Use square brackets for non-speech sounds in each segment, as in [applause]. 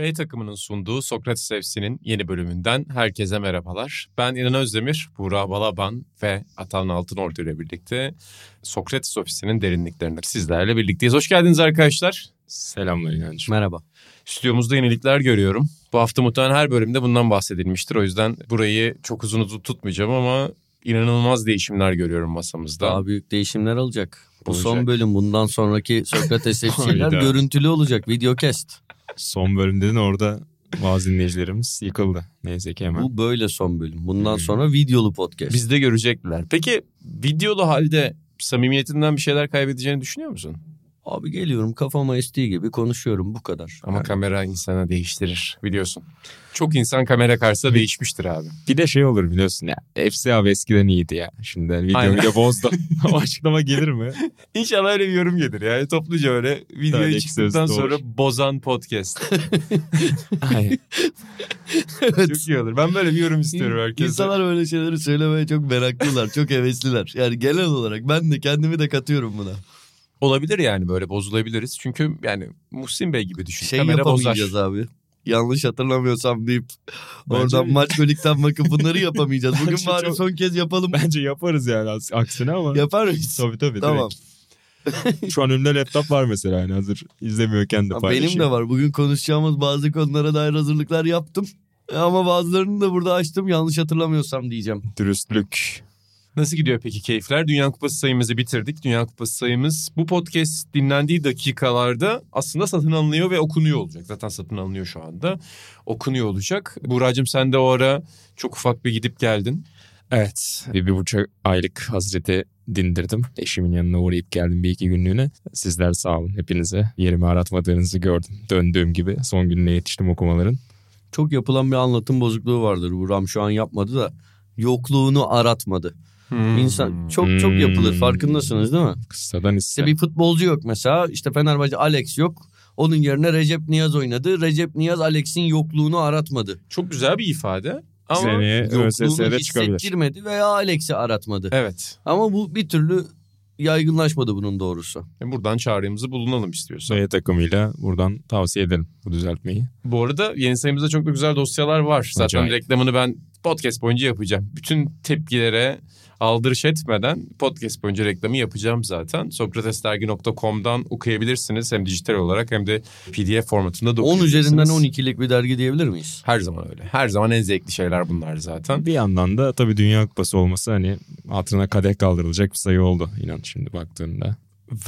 B takımının sunduğu Sokrates FC'nin yeni bölümünden herkese merhabalar. Ben İnan Özdemir, Buğra Balaban ve Atan Altınordu ile birlikte Sokrates ofisinin derinliklerinde sizlerle birlikteyiz. Hoş geldiniz arkadaşlar. Selamlar İnancığım. Merhaba. Stüdyomuzda yenilikler görüyorum. Bu hafta muhtemelen her bölümde bundan bahsedilmiştir. O yüzden burayı çok uzun uzun tutmayacağım ama inanılmaz değişimler görüyorum masamızda. Daha büyük değişimler olacak. Bu Olacak. son bölüm bundan sonraki Sokrates FC'ler [laughs] görüntülü olacak. Videocast. Son bölümde de orada bazı dinleyicilerimiz yıkıldı. Neyse ki hemen. Bu böyle son bölüm. Bundan Hmm. sonra videolu podcast. Biz de görecekler. Peki videolu halde samimiyetinden bir şeyler kaybedeceğini düşünüyor musun? Abi geliyorum kafama estiği gibi konuşuyorum bu kadar. Ama Yani kamera insana değiştirir biliyorsun. Çok insan kamera karşısında değişmiştir abi. Bir de şey olur biliyorsun ya. FC abi eskiden iyiydi ya. Şimdi video Aynen. video bozdu. [laughs] o açıklama gelir mi? [laughs] İnşallah öyle bir yorum gelir yani topluca öyle videoyu Tabii, çıktıktan doğru. sonra bozan podcast. [laughs] Aynen. evet. Çok iyi olur. Ben böyle bir yorum istiyorum herkese. İnsanlar böyle şeyleri söylemeye çok meraklılar, çok hevesliler. Yani genel olarak ben de kendimi de katıyorum buna. Olabilir yani böyle bozulabiliriz. Çünkü yani Muhsin Bey gibi düşün. Şey Kamera bozar. yapamayacağız abi. Yanlış hatırlamıyorsam deyip Bence- oradan maç bölükten bakıp bunları yapamayacağız. [laughs] Bugün bari çok- son kez yapalım. Bence yaparız yani aksine ama. Yapar mıyız? Tabii tabii. Tamam. direkt. Şu an önümde laptop var mesela yani hazır izlemiyorken de paylaşayım. Benim de var. Bugün konuşacağımız bazı konulara dair hazırlıklar yaptım. Ama bazılarını da burada açtım. Yanlış hatırlamıyorsam diyeceğim. Dürüstlük. Nasıl gidiyor peki keyifler? Dünya Kupası sayımızı bitirdik. Dünya Kupası sayımız bu podcast dinlendiği dakikalarda aslında satın alınıyor ve okunuyor olacak. Zaten satın alınıyor şu anda. Okunuyor olacak. Buğra'cığım sen de o ara çok ufak bir gidip geldin. Evet. Bir, bir buçuk aylık hazreti dindirdim. Eşimin yanına uğrayıp geldim bir iki günlüğüne. Sizler sağ olun hepinize. Yerimi aratmadığınızı gördüm. Döndüğüm gibi son gününe yetiştim okumaların. Çok yapılan bir anlatım bozukluğu vardır. Buram şu an yapmadı da. Yokluğunu aratmadı. İnsan çok çok yapılır. Hmm. Farkındasınız değil mi? Kıssadan hisse. İşte bir futbolcu yok mesela. İşte Fenerbahçe Alex yok. Onun yerine Recep Niyaz oynadı. Recep Niyaz Alex'in yokluğunu aratmadı. Çok güzel bir ifade. Ama Seneye Yokluğunu hissettirmedi veya Alex'i aratmadı. evet. Ama bu bir türlü yaygınlaşmadı bunun doğrusu. E, Buradan çağrımızı bulunalım istiyorsan. B takımıyla buradan tavsiye edelim bu düzeltmeyi. Bu arada yeni sayımızda çok da güzel dosyalar var. Zaten Acayip. reklamını ben podcast boyunca yapacağım. Bütün tepkilere aldırış etmeden podcast boyunca reklamı yapacağım zaten. Sokratesdergi.com'dan okuyabilirsiniz. Hem dijital olarak hem de PDF formatında da 10 okuyabilirsiniz. üzerinden 12'lik bir dergi diyebilir miyiz? Her zaman öyle. Her zaman en zevkli şeyler bunlar zaten. Bir yandan da tabii Dünya Kupası olması hani hatırına kadeh kaldırılacak bir sayı oldu inan şimdi baktığında.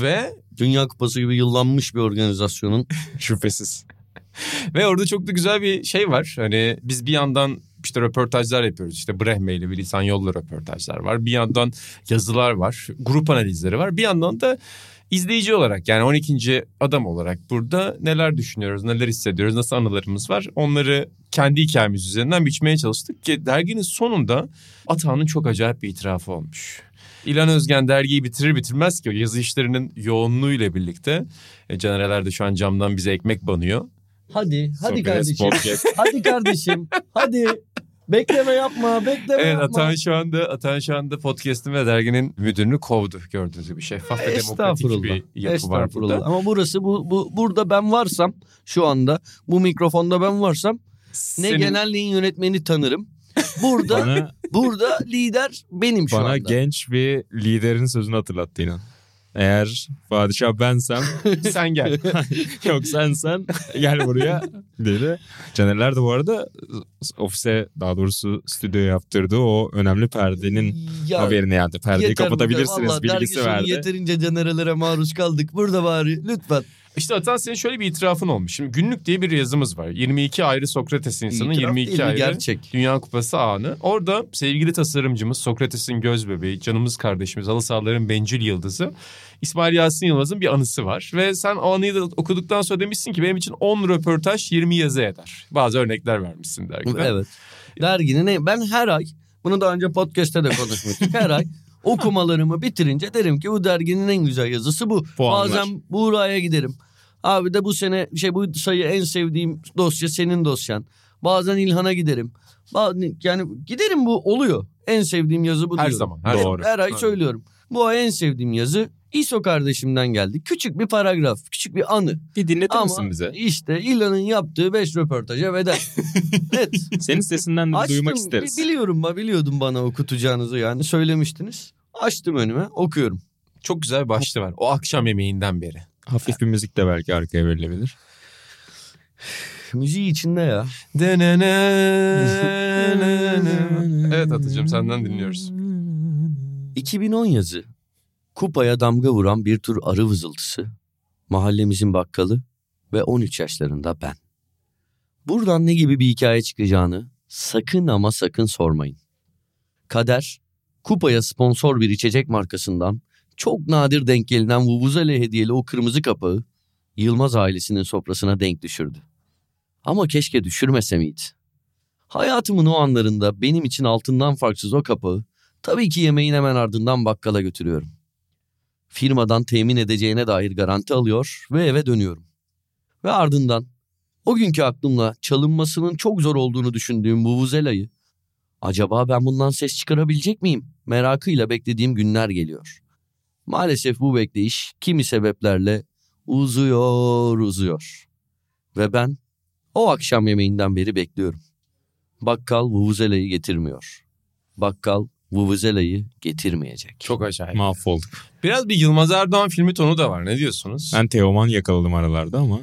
Ve Dünya Kupası gibi yıllanmış bir organizasyonun [laughs] Şüphesiz. Ve orada çok da güzel bir şey var. Hani biz bir yandan işte röportajlar yapıyoruz. İşte Brehme ile Lisan Yolla röportajlar var. Bir yandan yazılar var. Grup analizleri var. Bir yandan da izleyici olarak yani 12. adam olarak burada neler düşünüyoruz, neler hissediyoruz, nasıl anılarımız var. Onları kendi hikayemiz üzerinden biçmeye çalıştık ki derginin sonunda Atahan'ın çok acayip bir itirafı olmuş. İlan Özgen dergiyi bitirir bitirmez ki yazı işlerinin yoğunluğuyla birlikte e, Canereler de şu an camdan bize ekmek banıyor. Hadi, hadi Sokrates kardeşim. Podcast. [laughs] hadi kardeşim. Hadi. Bekleme yapma, bekleme Evet yapma. Atahan şu anda Atahan şu anda podcast'ın ve derginin müdürünü kovdu gördüğünüz gibi şeffaf ve demokratik bir yapı var burada. Ama burası bu, bu burada ben varsam şu anda bu mikrofonda ben varsam ne Senin- genelliğin yönetmeni tanırım. Burada Bana, burada lider benim şu bana anda. genç bir liderin sözünü hatırlattı inan. Eğer padişah bensem [laughs] sen gel. [laughs] yok sensen gel buraya dedi. Canerler de bu arada ofise daha doğrusu stüdyo yaptırdığı o önemli perdenin Ya, haberini yani. Perdeyi kapatabilirsiniz bilgisi verdi. Yeterince canerelere maruz kaldık. Burada bari lütfen. İşte Atahan senin şöyle bir itirafın olmuş. Şimdi günlük diye bir yazımız var. 22 ayrı Sokrates insanı, İtiraf 22 değil mi? ayrı gerçek. Dünya Kupası anı. Orada sevgili tasarımcımız Sokrates'in göz bebeği, canımız kardeşimiz, halı sahaların bencil yıldızı İsmail Yasin Yılmaz'ın bir anısı var. Ve sen o anıyı da okuduktan sonra demişsin ki benim için 10 röportaj 20 yazı eder. Bazı örnekler vermişsin dergide. Evet. Derginin en- ben her ay bunu daha önce podcast'te de konuşmuştuk. her ay Okumalarımı bitirince derim ki bu derginin en güzel yazısı bu. Puanlar. Bazen Buğra'ya giderim. Abi de bu sene şey bu sayı en sevdiğim dosya senin dosyan. Bazen İlhan'a giderim. Yani giderim bu oluyor. En sevdiğim yazı bu Her diyorum. zaman, her zaman. Her ay Doğru. söylüyorum. Bu ay en sevdiğim yazı İso kardeşimden geldi. Küçük bir paragraf, küçük bir anı. Bir dinletir Ama misin bize? işte İlhan'ın yaptığı 5 röportaja bedel. [laughs] Net. Senin sesinden de Açtım. duymak Bi- isteriz. Biliyorum ba biliyordum bana okutacağınızı yani söylemiştiniz. Açtım önüme okuyorum. Çok güzel bir başlığı var. O akşam yemeğinden beri. Hafif bir müzik de belki arkaya verilebilir. Müziği içinde ya. [laughs] evet Atıcığım senden dinliyoruz. 2010 yazı. Kupaya damga vuran bir tür arı vızıltısı. Mahallemizin bakkalı ve 13 yaşlarında ben. Buradan ne gibi bir hikaye çıkacağını sakın ama sakın sormayın. Kader, kupaya sponsor bir içecek markasından çok nadir denk gelinen Vuvuzela hediyeli o kırmızı kapağı Yılmaz ailesinin sofrasına denk düşürdü. Ama keşke düşürmese miydi? Hayatımın o anlarında benim için altından farksız o kapağı Tabii ki yemeğin hemen ardından bakkala götürüyorum. Firmadan temin edeceğine dair garanti alıyor ve eve dönüyorum. Ve ardından o günkü aklımla çalınmasının çok zor olduğunu düşündüğüm bu vuzelayı acaba ben bundan ses çıkarabilecek miyim merakıyla beklediğim günler geliyor. Maalesef bu bekleyiş kimi sebeplerle uzuyor uzuyor. Ve ben o akşam yemeğinden beri bekliyorum. Bakkal vuvuzelayı getirmiyor. Bakkal Vuvuzela'yı getirmeyecek. Çok acayip. Mahvolduk. Biraz bir Yılmaz Erdoğan filmi tonu da var. Ne diyorsunuz? Ben Teoman yakaladım aralarda ama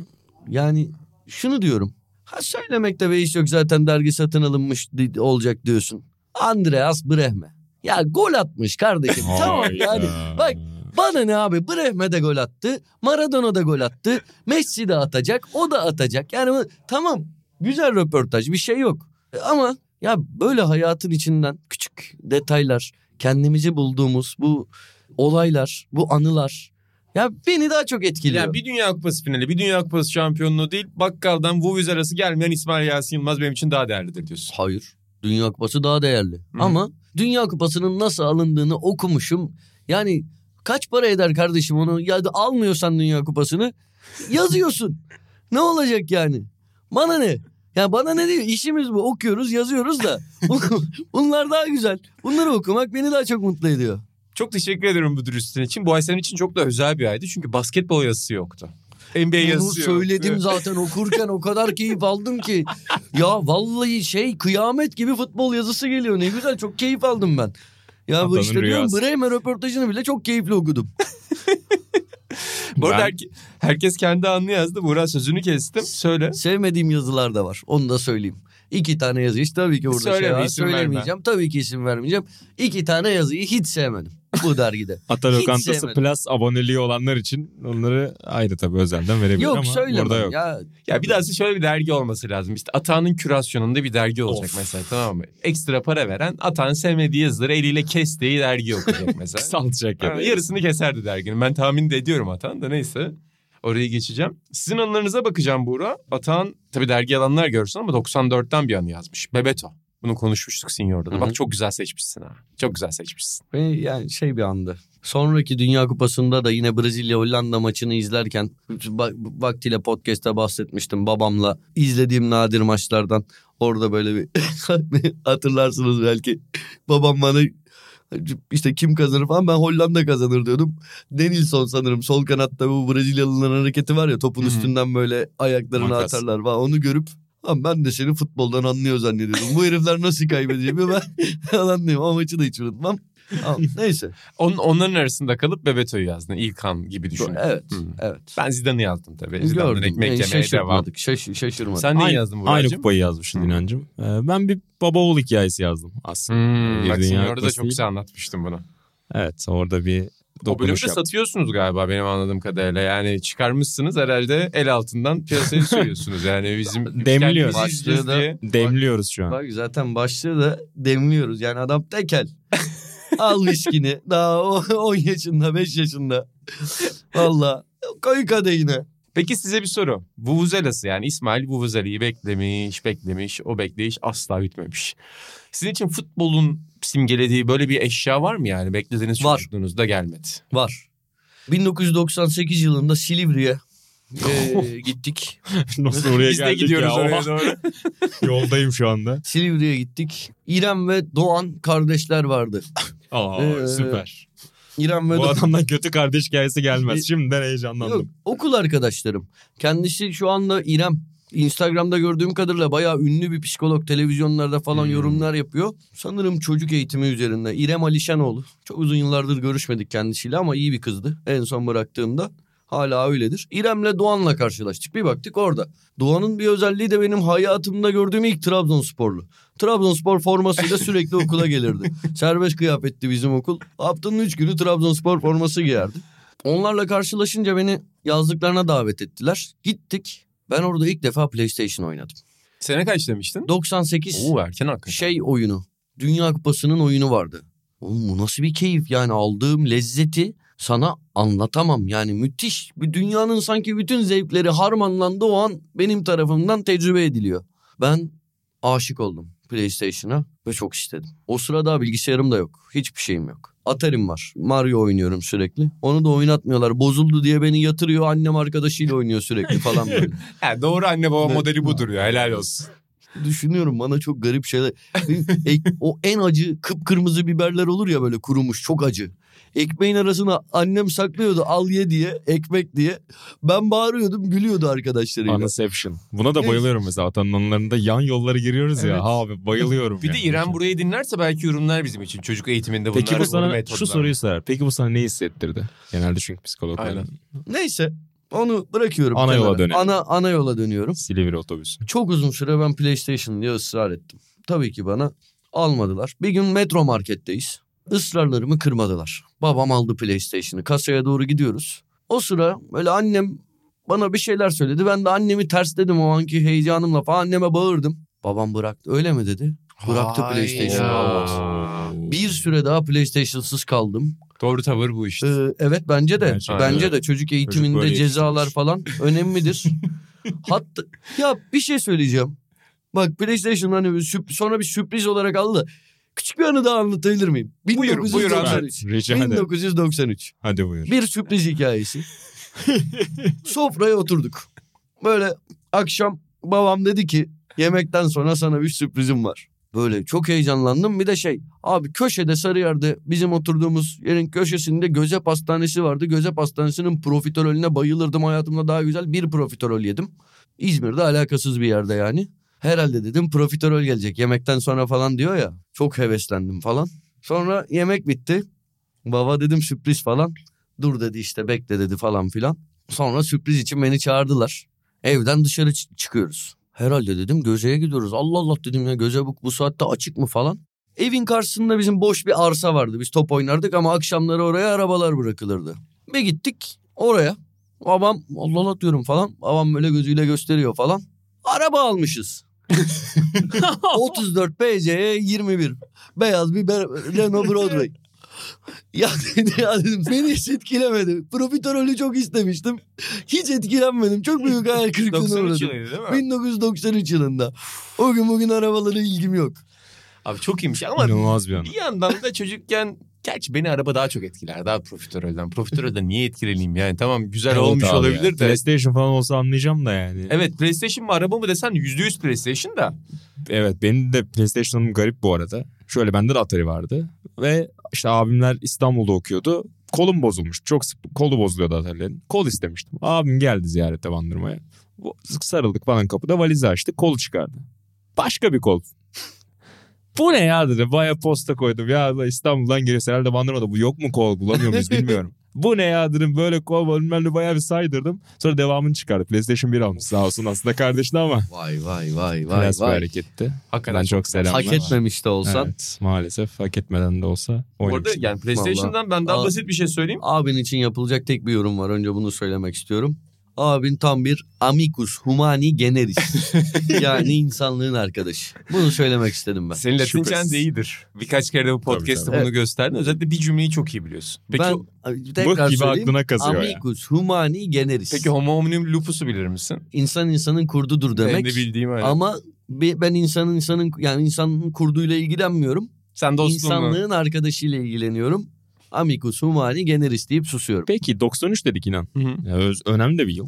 Yani şunu diyorum. Ha söylemekte be iş yok zaten dergi satın alınmış olacak diyorsun. Andreas Brehme. Ya gol atmış kardeşim. [laughs] tamam yani bak bana ne abi Brehme de gol attı. Maradona da gol attı. Messi de atacak. O da atacak. Yani tamam güzel röportaj bir şey yok. E, Ama ya böyle hayatın içinden küçük detaylar kendimizi bulduğumuz bu olaylar, bu anılar ya beni daha çok etkiliyor. Ya bir Dünya Kupası finali, bir Dünya Kupası şampiyonluğu değil. Bakkaldan Vuviz arası gelmeyen İsmail Yasin Yılmaz benim için daha değerlidir diyorsun. Hayır. Dünya Kupası daha değerli. Ama Dünya Kupası'nın nasıl alındığını okumuşum. Yani kaç para eder kardeşim onu? Ya da almıyorsan Dünya Kupası'nı yazıyorsun. ne olacak yani? Bana ne? Ya bana ne diyor? İşimiz bu. Okuyoruz, yazıyoruz da. [laughs] Bunlar daha güzel. Bunları okumak beni daha çok mutlu ediyor. Çok teşekkür ederim bu dürüstlüğün için. Bu ay senin için çok da özel bir aydı. Çünkü basketbol yazısı yoktu. NBA Bunu yazısı yoktu. söyledim [laughs] zaten okurken o kadar keyif aldım ki. Ya vallahi şey kıyamet gibi futbol yazısı geliyor. Ne güzel çok keyif aldım ben. Ya bu Atanın işte diyorum. Bremen röportajını bile çok keyifli okudum. [laughs] Bu arada Ben- herke- herkes kendi anını yazdı. Burak sözünü kestim. Söyle. Sevmediğim yazılar da var. Onu da söyleyeyim. İki tane yazı hiç tabii ki burada Söyleme, şey var. isim verme. Söylemeyeceğim. Tabii ki isim vermeyeceğim. İki tane yazıyı hiç sevmedim bu dergide. [laughs] Ata Lokantası. Plus aboneliği olanlar için onları ayrı tabii özelden verebilir yok ama söylemem. burada yok. Ya Ya bir daha şöyle bir dergi olması lazım. İşte Atağan'ın kürasyonunda bir dergi olacak Of. mesela tamam mı? Ekstra para veren Atağan sevmediği yazıları eliyle kestiği dergi okuyacak [laughs] mesela. Kısaltacak ya. Ha, yarısını keserdi derginin. Ben tahmin de ediyorum Atan da neyse. Oraya geçeceğim. Sizin anılarınıza bakacağım Buğra. Atan tabii dergi alanlar görsün ama 94'ten bir anı yazmış. Bebeto. Bunu konuşmuştuk Senior'da da. Bak çok güzel seçmişsin ha. Çok güzel seçmişsin. Beni yani şey bir andı. Sonraki Dünya Kupası'nda da yine Brezilya-Hollanda maçını izlerken vaktiyle podcast'ta bahsetmiştim babamla izlediğim nadir maçlardan. Orada böyle bir [laughs] hatırlarsınız belki. Babam bana işte kim kazanır falan ben Hollanda kazanır diyordum. Denilson sanırım sol kanatta bu Brezilyalıların hareketi var ya topun Hı hı. üstünden böyle ayaklarını Makas. atarlar falan onu görüp Ama ben de seni futboldan anlıyor zannediyordum. Bu herifler nasıl kaybedecek ben [laughs] anlamıyorum. O maçı da hiç unutmam. Ama [laughs] neyse. On, onların arasında kalıp Bebeto'yu yazdın. İlkan gibi düşün. Evet. Hı. Evet. Ben Zidane'ı yazdım tabii. Zidane'dan ekmek Yani yemeye devam. Şaş, şaşırmadık. Sen neyi Aynı- yazdın Aynı Burak'cığım? kupayı yazmışsın. İnancım. Ee, ben bir baba oğul hikayesi yazdım aslında. Hmm, Bir bak sen orada da çok güzel anlatmıştın bunu. Evet orada bir O bölümü dokunuş de yaptım. satıyorsunuz galiba benim anladığım kadarıyla. Yani çıkarmışsınız herhalde el altından piyasaya [laughs] sürüyorsunuz. Yani bizim Demliyor. kendimiz izleyeceğiz Başlığı da- diye. Demliyoruz şu an. Bak zaten başlığı da demliyoruz. Yani adam tekel. [laughs] Al viskini. Daha o- 10 yaşında 5 yaşında. Valla koy kadehine. Peki size bir soru. Vuvuzelası yani İsmail Vuvuzela'yı beklemiş, beklemiş. O bekleyiş asla bitmemiş. Sizin için futbolun simgelediği böyle bir eşya var mı yani? Beklediğiniz Var. çocukluğunuzda gelmedi. Var. 1998 yılında Silivri'ye eee, gittik. [laughs] Nasıl oraya Biz de gidiyoruz ya? oraya doğru. [laughs] Yoldayım şu anda. Silivri'ye gittik. İrem ve Doğan kardeşler vardı. Aa, Ee, süper. İrem ve Bu Doğan. adamdan kötü kardeş hikayesi gelmez. Şimdiden heyecanlandım. Yok, okul arkadaşlarım. Kendisi şu anda İrem. Instagram'da gördüğüm kadarıyla bayağı ünlü bir psikolog. Televizyonlarda falan Hmm. yorumlar yapıyor. Sanırım çocuk eğitimi üzerinde. İrem Alişanoğlu. Çok uzun yıllardır görüşmedik kendisiyle ama iyi bir kızdı. En son bıraktığımda. Hala öyledir. İrem'le Doğan'la karşılaştık. Bir baktık orada. Doğan'ın bir özelliği de benim hayatımda gördüğüm ilk Trabzonsporlu. Trabzonspor formasıyla sürekli [laughs] okula gelirdi. Serbest kıyafetti bizim okul. Haftanın üç günü Trabzonspor forması giyerdi. Onlarla karşılaşınca beni yazlıklarına davet ettiler. Gittik. Ben orada ilk defa PlayStation oynadım. Sene kaç demiştin? 98 Oo erken hakikaten. şey oyunu. Dünya Kupası'nın oyunu vardı. Oğlum bu nasıl bir keyif yani aldığım lezzeti sana anlatamam. Yani müthiş bir dünyanın sanki bütün zevkleri harmanlandı o an benim tarafımdan tecrübe ediliyor. Ben aşık oldum PlayStation'a ve çok istedim. O sırada bilgisayarım da yok. Hiçbir şeyim yok. Atari'm var. Mario oynuyorum sürekli. Onu da oynatmıyorlar. Bozuldu diye beni yatırıyor. Annem arkadaşıyla oynuyor sürekli falan böyle. [laughs] Ha, doğru anne baba modeli budur ya helal olsun. Düşünüyorum bana çok garip şeyler. O en acı kıpkırmızı biberler olur ya böyle kurumuş çok acı. Ekmeğin arasına annem saklıyordu al ye diye ekmek diye. Ben bağırıyordum gülüyordu arkadaşlarıyla. Anıception. Buna da bayılıyorum mesela. Atanın anılarında yan yolları giriyoruz Evet. ya. Ha abi bayılıyorum. Bir ya. de İrem burayı dinlerse belki yorumlar bizim için. Çocuk eğitiminde bunlar. Peki bu sana şu soruyu sorar. Peki bu sana ne hissettirdi? Genelde çünkü psikologlar. Aynen. Neyse onu bırakıyorum. Ana yola dönelim. Ana, ana yola dönüyorum. Silivri otobüsü. Çok uzun süre ben PlayStation diye ısrar ettim. Tabii ki bana almadılar. Bir gün Metro Market'teyiz. Israrlarımı kırmadılar. Babam aldı PlayStation'ı. Kasaya doğru gidiyoruz. O sıra böyle annem bana bir şeyler söyledi. Ben de annemi tersledim o anki heyecanımla falan anneme bağırdım. Babam bıraktı. Öyle mi dedi? Bıraktı. PlayStation'ı almaz. Bir süre daha PlayStation'sız kaldım. Doğru tavır bu işte. Ee, evet bence de. Gerçekten. Bence de çocuk eğitiminde böyle cezalar yetiştirmiş. falan önemlidir. [laughs] Hatta ya bir şey söyleyeceğim. Bak PlayStation hani sürp- sonra bir sürpriz olarak aldı. Küçük bir anı daha anlatabilir miyim? Buyur, buyur 1993. Evet, rica ederim. 1993. Hadi buyur. Bir sürpriz hikayesi. [laughs] Sofraya oturduk. Böyle akşam babam dedi ki yemekten sonra sana bir sürprizim var. Böyle çok heyecanlandım. Bir de şey abi köşede Sarıyer'de bizim oturduğumuz yerin köşesinde Gözep Hastanesi vardı. Gözep Hastanesi'nin profiterolüne bayılırdım. Hayatımda daha güzel bir profiterol yedim. İzmir'de alakasız bir yerde yani. Herhalde dedim profiterol gelecek yemekten sonra falan diyor ya. Çok heveslendim falan. Sonra yemek bitti. Baba dedim sürpriz falan. Dur dedi işte bekle dedi falan filan. Sonra sürpriz için beni çağırdılar. Evden dışarı çı- çıkıyoruz. Herhalde dedim Göze'ye gidiyoruz. Allah Allah dedim ya Göze bu, bu saatte açık mı falan. Evin karşısında bizim boş bir arsa vardı. Biz top oynardık ama akşamları oraya arabalar bırakılırdı. Bir gittik oraya. Babam Allah Allah diyorum falan. Babam böyle gözüyle gösteriyor falan. Araba almışız. 34 PC'ye 21. Beyaz bir Renault Broadway. Ya, ya dedim beni hiç etkilemedi. Profiterolü çok istemiştim. Hiç etkilenmedim. Çok büyük hayal kırıklığına 93 uğradım. değil mi? 1993 yılında. O gün bugün arabalara ilgim yok. Abi çok iyiymiş ama İnanılmaz bir bir yandan da çocukken Gerçi beni araba daha çok etkiler. Daha profiterolden. Profiterolden niye etkileneyim yani? Tamam güzel Evet olmuş abi olabilir ya. de. PlayStation falan olsa anlayacağım da yani. Evet PlayStation mı araba mı desen %100 PlayStation da. Evet benim de PlayStation'ım garip bu arada. Şöyle bende de Atari vardı. Ve işte abimler İstanbul'da okuyordu. Kolum bozulmuş. Çok sık kolu bozuluyordu Atari'lerin. Kol istemiştim. Abim geldi ziyarete bandırmaya. Sarıldık falan kapıda valizi açtı. Kolu çıkardı. Başka bir kol. [laughs] Bu ne ya dedi. Baya posta koydum. Ya İstanbul'dan geliyorsa herhalde bandırmada bu yok mu kol bulamıyor muyuz [laughs] bilmiyorum. Bu ne ya dedim böyle kol var bilmem ne bayağı bir saydırdım. Sonra devamını çıkardı. PlayStation 1 almış sağ olsun aslında kardeşine ama. Vay vay vay vay Klas bir vay. hareketti. Hakikaten Ben çok selam. Hak etmemiş de olsan. Evet maalesef hak etmeden de olsa Bu arada yani PlayStation'dan ben daha Aa. basit bir şey söyleyeyim. Abin için yapılacak tek bir yorum var. Önce bunu söylemek istiyorum. Abin tam bir amicus humani generis. [laughs] yani insanlığın arkadaşı. Bunu söylemek istedim ben. Senin Latincen de iyidir. Birkaç kere de bu podcast'te bunu gösterdin. Özellikle bir cümleyi çok iyi biliyorsun. Peki, ben o- tekrar gibi söyleyeyim. aklına kazıyor. Amicus humani generis. peki homo hominin lupus'u bilir misin? İnsan insanın kurdudur demek. Benim de bildiğim öyle. Ama be- ben insanın insanın yani insanın kurduyla ilgilenmiyorum. Sen dostluğunu... İnsanlığın arkadaşıyla ilgileniyorum. Amicus humani generis deyip susuyorum. Peki 93 dedik inan. Hı hı. Ya, öz- önemli de bir yıl.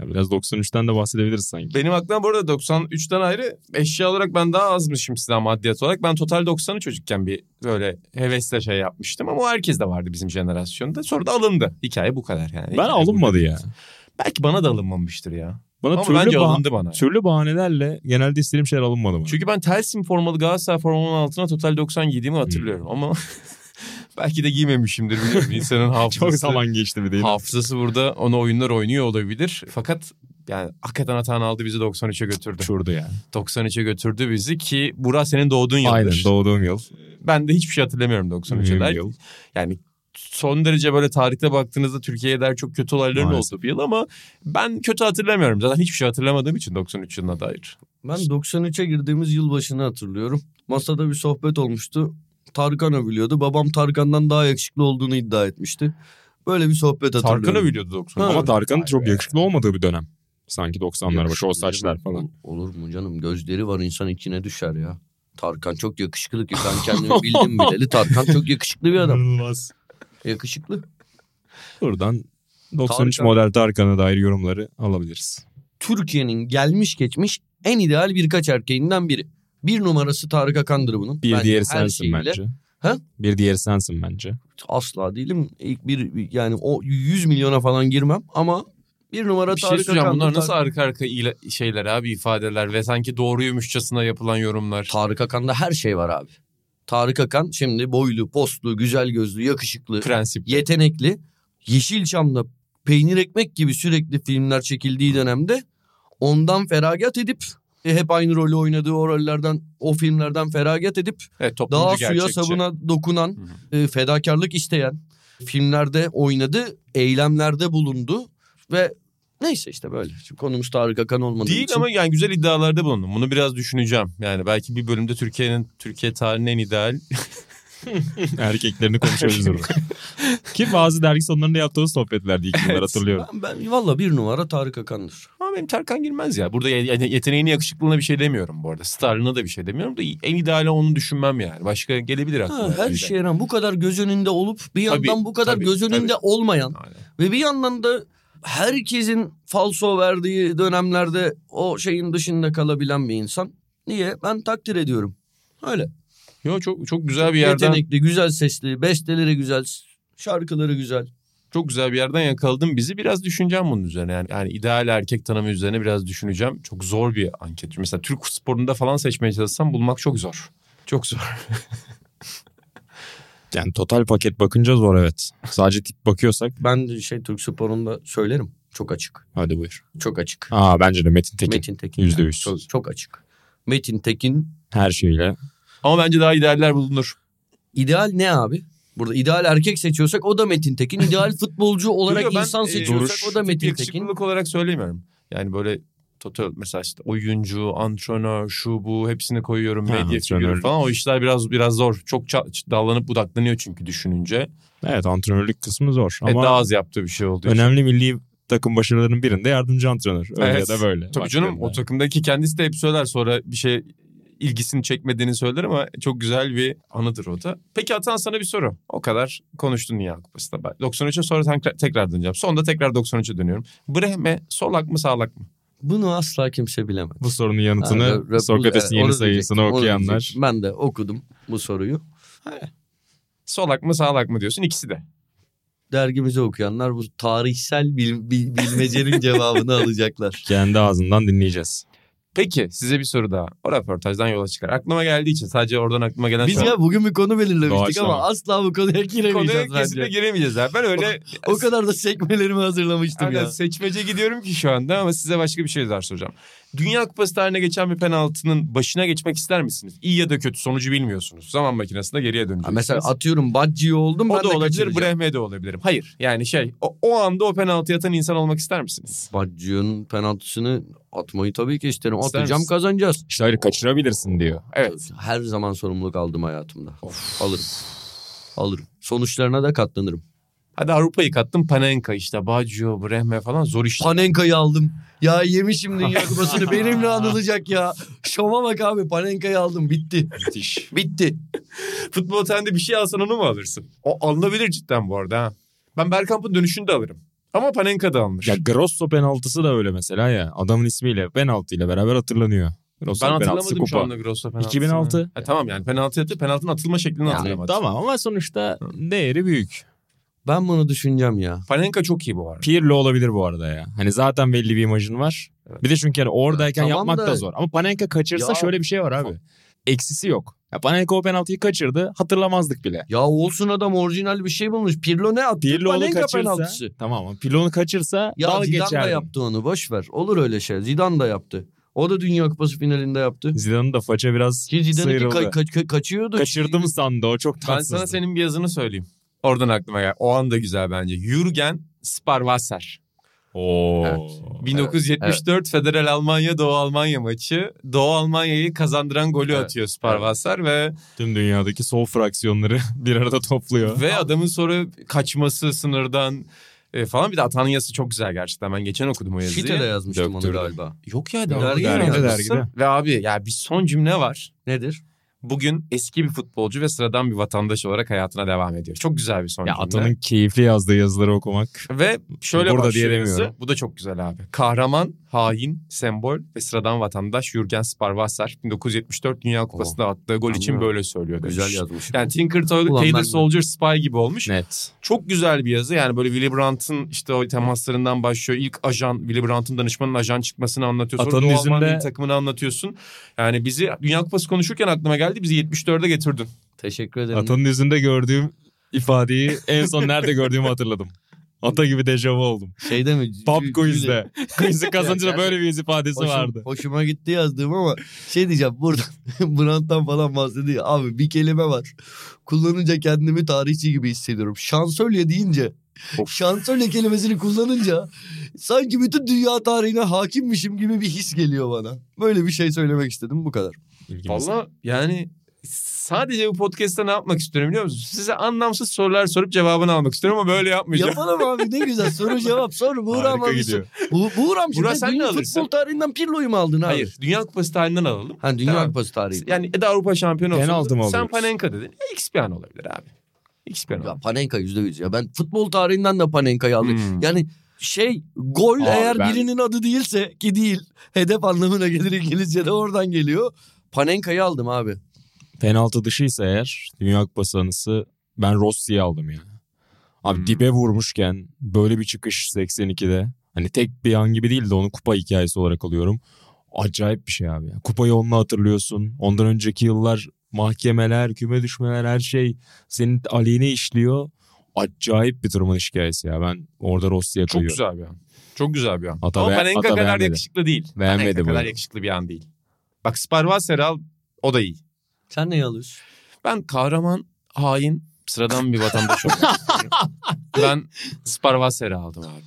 Ya, biraz 93'ten de bahsedebiliriz sanki. Benim aklıma bu arada 93'ten ayrı eşya olarak ben daha azmışım sizden maddiyat olarak. Ben total 90'ı çocukken bir böyle hevesle şey yapmıştım ama o herkes de vardı bizim jenerasyonda. Sonra da alındı. Hikaye bu kadar yani. Ben Hikaye alınmadı ya. Belki bana da alınmamıştır ya. Bana ama türlü, bence bah- alındı bana. türlü bahanelerle genelde istediğim şeyler alınmadı bana. Çünkü ben Telsim formalı Galatasaray formalının altına total 90 giydiğimi hatırlıyorum ama [laughs] belki de giymemişimdir biliyorum. İnsanın [laughs] hafızası. Çok zaman geçti bir de. Hafızası burada ona oyunlar oynuyor olabilir. Fakat yani hakikaten Atan aldı bizi 93'e götürdü. Uçurdu ya. 93'e götürdü bizi ki Burak senin doğduğun yıldır. Aynen doğduğum yıl. Ben de hiçbir şey hatırlamıyorum 93'e Mühim dair. yıl. Yani son derece böyle tarihte baktığınızda Türkiye'ye dair çok kötü olayların Maalesef. olduğu bir yıl ama ben kötü hatırlamıyorum. Zaten hiçbir şey hatırlamadığım için 93 yılına dair. Ben 93'e girdiğimiz yılbaşını hatırlıyorum. Masada bir sohbet olmuştu. Tarkan övülüyordu. Babam Tarkan'dan daha yakışıklı olduğunu iddia etmişti. Böyle bir sohbet hatırlıyorum. Tarkan övülüyordu 93. Ha. Ama Tarkan'ın Vay çok be. yakışıklı olmadığı bir dönem. Sanki 90'lar başı o saçlar falan. Ol- Olur mu canım? Gözleri var insan içine düşer ya. Tarkan çok yakışıklı ki ben kendimi [laughs] bildim bileli. Tarkan çok yakışıklı bir adam. İnanılmaz. Yakışıklı. Buradan 93 Tarkan. model Tarkan'a dair yorumları alabiliriz. Türkiye'nin gelmiş geçmiş en ideal birkaç erkeğinden biri. Bir numarası Tarık Akan'dır bunun. Bir Bence diğeri sensin şeyiyle. bence. Ha? Bir diğeri sensin bence. Asla değilim. İlk bir yani o 100 milyona falan girmem ama bir numara Bir şey Tarık. Akan'dır. Bunlar nasıl Tarık- arka arka şeyler abi ifadeler ve sanki doğruymuşçasına yapılan yorumlar. Tarık Akan'da her şey var abi. Tarık Akan şimdi boylu, postlu, güzel gözlü, yakışıklı, Prensip. yetenekli. Yeşilçam'da peynir ekmek gibi sürekli filmler çekildiği dönemde ondan feragat edip e, hep aynı rolü oynadığı o rollerden, o filmlerden feragat edip Evet, daha suya gerçekçi. sabuna dokunan, e, fedakarlık isteyen filmlerde oynadı, eylemlerde bulundu ve neyse işte böyle. Şimdi konumuz Tarık Akan olmadığı Değil için. ama yani güzel iddialarda bulundum. Bunu biraz düşüneceğim. Yani belki bir bölümde Türkiye'nin Türkiye tarihinin en ideal. [laughs] Erkeklerini konuşabiliriz orada. Ki bazı dergi sonlarında yaptığımız sohbetlerdi ilk Evet. hatırlıyorum. Ben, ben valla bir numara Tarık Akan'dır. Ama benim Tarkan girmez ya. Burada ye- yeteneğine yakışıklığına bir şey demiyorum bu arada. Starlığına da bir şey demiyorum da en ideali onu düşünmem yani. Başka gelebilir aklıma. Ha, her yani. şeye bu kadar göz önünde olup bir Tabii, yandan bu kadar tabii, göz önünde tabii. olmayan Aynen. ve bir yandan da herkesin falso verdiği dönemlerde o şeyin dışında kalabilen bir insan. Niye? Ben takdir ediyorum. Öyle. Yo, çok çok güzel bir yerden Yetenekli, güzel sesli, besteleri güzel, şarkıları güzel. çok güzel bir yerden yakaladın bizi. Biraz düşüneceğim bunun üzerine. Yani, yani ideal erkek tanımı üzerine biraz düşüneceğim. Çok zor bir anket. Mesela Türk sporunda falan seçmeye çalışsam bulmak çok zor. Çok zor. [laughs] Yani total paket bakınca zor evet. Sadece tip bakıyorsak [laughs] Ben de şey Türk sporunda söylerim. Çok açık. hadi buyur. Çok açık. Aa bence de Metin Tekin. Metin Tekin. Yüzde yani. yüz. Çok, çok açık. Metin Tekin Her şeyle. Ama bence daha idealler bulunur. İdeal ne abi? Burada ideal erkek seçiyorsak o da Metin Tekin. İdeal [laughs] futbolcu olarak ben, insan e, seçiyorsak duruş, o da Metin Tekin. yakışıklılık olarak söylemiyorum. Yani böyle total mesela işte oyuncu, antrenör, şu bu hepsini koyuyorum. Ha, Medya figürü falan. O işler biraz biraz zor. Çok ça- dallanıp budaklanıyor çünkü düşününce. Evet antrenörlük kısmı zor. Ve Ama daha az yaptığı bir şey olduğu için. önemli milli takım başarılarının birinde yardımcı antrenör. Öyle Evet. ya da böyle. Tabii canım o baktığında. takımdaki kendisi de hep söyler sonra bir şey ilgisini çekmediğini söyler ama çok güzel bir anıdır o da. Peki Atan sana bir soru. O kadar konuştun Dünya Kupası'nda. Ben 93'e sonra tekrar, döneceğim. Sonunda tekrar 93'e dönüyorum. Brehme solak mı sağlak mı? Bunu asla kimse bilemez. Bu sorunun yanıtını rap- Sokrates'in yeni sayısını okuyanlar. Ben de okudum bu soruyu. Solak mı sağlak mı diyorsun ikisi de. Dergimizi okuyanlar bu tarihsel bil- bil- bilmecenin [laughs] cevabını alacaklar. Kendi ağzından dinleyeceğiz. Peki size bir soru daha. O röportajdan yola çıkar. Aklıma geldiği için sadece oradan aklıma gelen Biz ya bugün bir konu belirlemiştik Doğaçlama. ama asla bu konuya konuya giremeyeceğiz kesinlikle bence. giremeyeceğiz abi. Ben öyle O kadar da sekmelerimi hazırlamıştım Aynen, ya. seçmece gidiyorum ki şu anda ama size başka bir şey daha soracağım. Dünya Kupası tarihine geçen bir penaltının başına geçmek ister misiniz? İyi ya da kötü sonucu bilmiyorsunuz. Zaman makinesinde geriye Ha, döneceksiniz. mesela atıyorum Baggio oldum ben o da de olabilir. Brehme de olabilirim. Hayır yani şey o, o anda o penaltı atan insan olmak ister misiniz? Baggio'nun penaltısını atmayı tabii ki isterim. İster Atacağım misin? kazanacağız. İşte hayır kaçırabilirsin diyor. Evet. Her zaman sorumluluk aldım hayatımda. Alırım. Alırım. Sonuçlarına da katlanırım. Hadi Avrupa'yı kattım Panenka işte Baggio, Brehme falan zor iş. Panenka'yı aldım. Ya yemişim Dünya [laughs] Kupası'nı benimle anılacak ya. Şova bak abi Panenka'yı aldım bitti. Müthiş. Bitti. Futbol otelde bir şey alsan onu mu alırsın? O alınabilir cidden bu arada ha. Ben Bergkamp'ın dönüşünü de alırım. Ama Panenka da almış. Ya Grosso penaltısı da öyle mesela ya. Adamın ismiyle penaltıyla beraber hatırlanıyor. Grosso ben penaltısı hatırlamadım şu kupa. anda Grosso penaltısını. 2006. Ha, tamam yani penaltı yaptı. Penaltının atılma şeklini Yani hatırlamadım. tamam ama sonuçta değeri büyük. Ben bunu düşüneceğim ya. Panenka çok iyi bu arada. Pirlo olabilir bu arada ya. Hani zaten belli bir imajın var. Evet. Bir de çünkü hani oradayken Tamam yapmak da... da- zor. Ama Panenka kaçırsa Ya- şöyle bir şey var abi. Eksisi yok. Ya Panenka o penaltıyı kaçırdı hatırlamazdık bile. Ya olsun adam orijinal bir şey bulmuş. Pirlo ne attı? Pirlo onu Panenka kaçırsa penaltısı. tamam ama Pirlo'nu kaçırsa Ya dal Zidane da yaptı onu boş ver. Olur öyle şey. Zidane da yaptı. O da Dünya Kupası finalinde yaptı. Zidane'ın da faça biraz Ki Zidane'ınki sıyrıldı. ka- ka- ka- kaçıyordu. Kaçırdım sandı o çok Ben tatsızdı. sana senin bir yazını söyleyeyim. Oradan aklıma gel. O anda güzel bence. Jürgen Sparwasser. Oo. Evet. 1974 Federal Almanya Doğu Almanya maçı. Doğu Almanya'yı kazandıran golü Evet. atıyor Sparwasser ve Tüm dünyadaki sol fraksiyonları [laughs] bir arada topluyor. ve adamın sonra kaçması sınırdan e, falan bir de Atanya'sı çok güzel gerçekten. Ben geçen okudum o yazıyı. Şite'de yazmıştım onu Döktürdü. galiba. Yok ya Dergide dergide. Ve abi ya bir son cümle var. Nedir? Bugün eski bir futbolcu ve sıradan bir vatandaş olarak hayatına devam ediyor. Çok güzel bir son Ya cümle. Atan'ın keyifli yazdığı yazıları okumak. Ve şöyle Burada başlıyor diye yazı. demiyorum. Bu da çok güzel abi. Kahraman, hain, sembol ve sıradan vatandaş Jürgen Sparwasser 1974 Dünya Kupası'nda attığı gol için böyle söylüyor. demiş. Güzel yazmış. Yani Tinker Tailor Soldier Spy gibi olmuş. Net. Çok güzel bir yazı. Yani böyle Willy Brandt'ın işte o temaslarından başlıyor. İlk ajan Willy Brandt'ın danışmanın ajan çıkmasını anlatıyor. Sonra Atanın Doğu Alman yüzünde- milli takımını anlatıyorsun. Yani bizi Dünya Kupası konuşurken aklıma geldi. Bizi 74'e getirdin. Teşekkür ederim. Atanın yüzünde gördüğüm ifadeyi en son nerede gördüğümü hatırladım. Ata gibi dejavu oldum. Şeyde mi? Pub Jü- quiz'de. Quiz'i kazanınca da böyle bir yüz ifadesi Hoşum- vardı. Hoşuma gitti yazdığım ama şey diyeceğim burada [laughs] Brandt'tan falan bahsediyor. Abi bir kelime var. Kullanınca kendimi tarihçi gibi hissediyorum. Şansölye deyince şansölye kelimesini kullanınca sanki bütün dünya tarihine hakimmişim gibi bir his geliyor bana. Böyle bir şey söylemek istedim bu kadar. İlgimiz. Valla yani sadece bu podcast'ta ne yapmak istiyorum biliyor musunuz? Size anlamsız sorular sorup cevabını almak istiyorum ama böyle yapmayacağım. Yapalım abi ne güzel soru cevap sor. Buğra Harika abi. gidiyor. Bu, Buğra'm Buğra, sen ne dünya alırsın? futbol tarihinden Pirlo'yu mu aldın abi? Hayır. Dünya Kupası tarihinden alalım. Ha Dünya Tamam. Kupası tarihi. Yani Eda Avrupa şampiyonu olsun. Penaltı mı Sen? Panenka dedin. E, XPN olabilir abi. XPN Ya olabilir. Panenka yüzde yüz ya. Ben futbol tarihinden de Panenka'yı aldım. Hmm. Yani şey gol Abi eğer ben- birinin adı değilse ki değil. Hedef anlamına gelir İngilizce'de oradan geliyor. Panenka'yı aldım abi. Penaltı dışıysa eğer Dünya Kupası anısı ben Rossi'yi aldım ya. Abi Hmm. dibe vurmuşken böyle bir çıkış 82'de. Hani tek bir an gibi değil de onu kupa hikayesi olarak alıyorum. Acayip bir şey abi. ya. Kupayı onunla hatırlıyorsun. Ondan önceki yıllar mahkemeler, küme düşmeler her şey senin aleyhine işliyor. Acayip bir tırmanış hikayesi ya. Ben orada Rossi'ye Çok koyuyorum. güzel bir an. Çok güzel bir an. Ata Ama be- Panenka kadar beğenmedi. yakışıklı değil. Beğenmedi Panenka kadar yakışıklı bir an değil. Bak Sparwasser'i al o da iyi. Sen neyi alıyorsun? Ben kahraman, hain, sıradan bir vatandaş istiyorum. Ben Sparwasser'i aldım abi.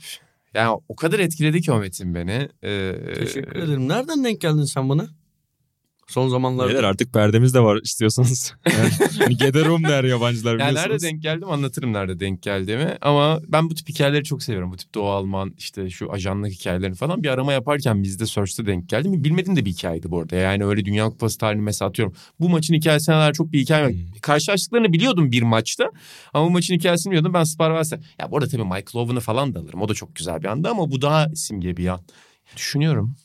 Yani o kadar etkiledi ki o metin beni. Ee, Teşekkür ederim. Nereden denk geldin sen bana? Son zamanlarda. Beyler artık perdemiz de var istiyorsanız. [laughs] Yani, hani Gederum der yabancılar Yani biliyorsunuz. nerede denk geldim anlatırım nerede denk geldiğimi. Ama ben bu tip hikayeleri çok seviyorum. Bu tip Doğu Alman işte şu ajanlık hikayelerini falan. Bir arama yaparken bizde Search'te denk geldim. Bilmediğim de bir hikayeydi bu arada. Yani öyle Dünya Kupası tarihini mesela atıyorum. Bu maçın hikayesine kadar çok bir hikaye. Hmm. Karşılaştıklarını biliyordum bir maçta. Ama bu maçın hikayesini biliyordum. Ben Sparwasser. Ya bu arada tabii Michael Owen'ı falan da alırım. O da çok güzel bir anda ama bu daha simge bir an. Düşünüyorum.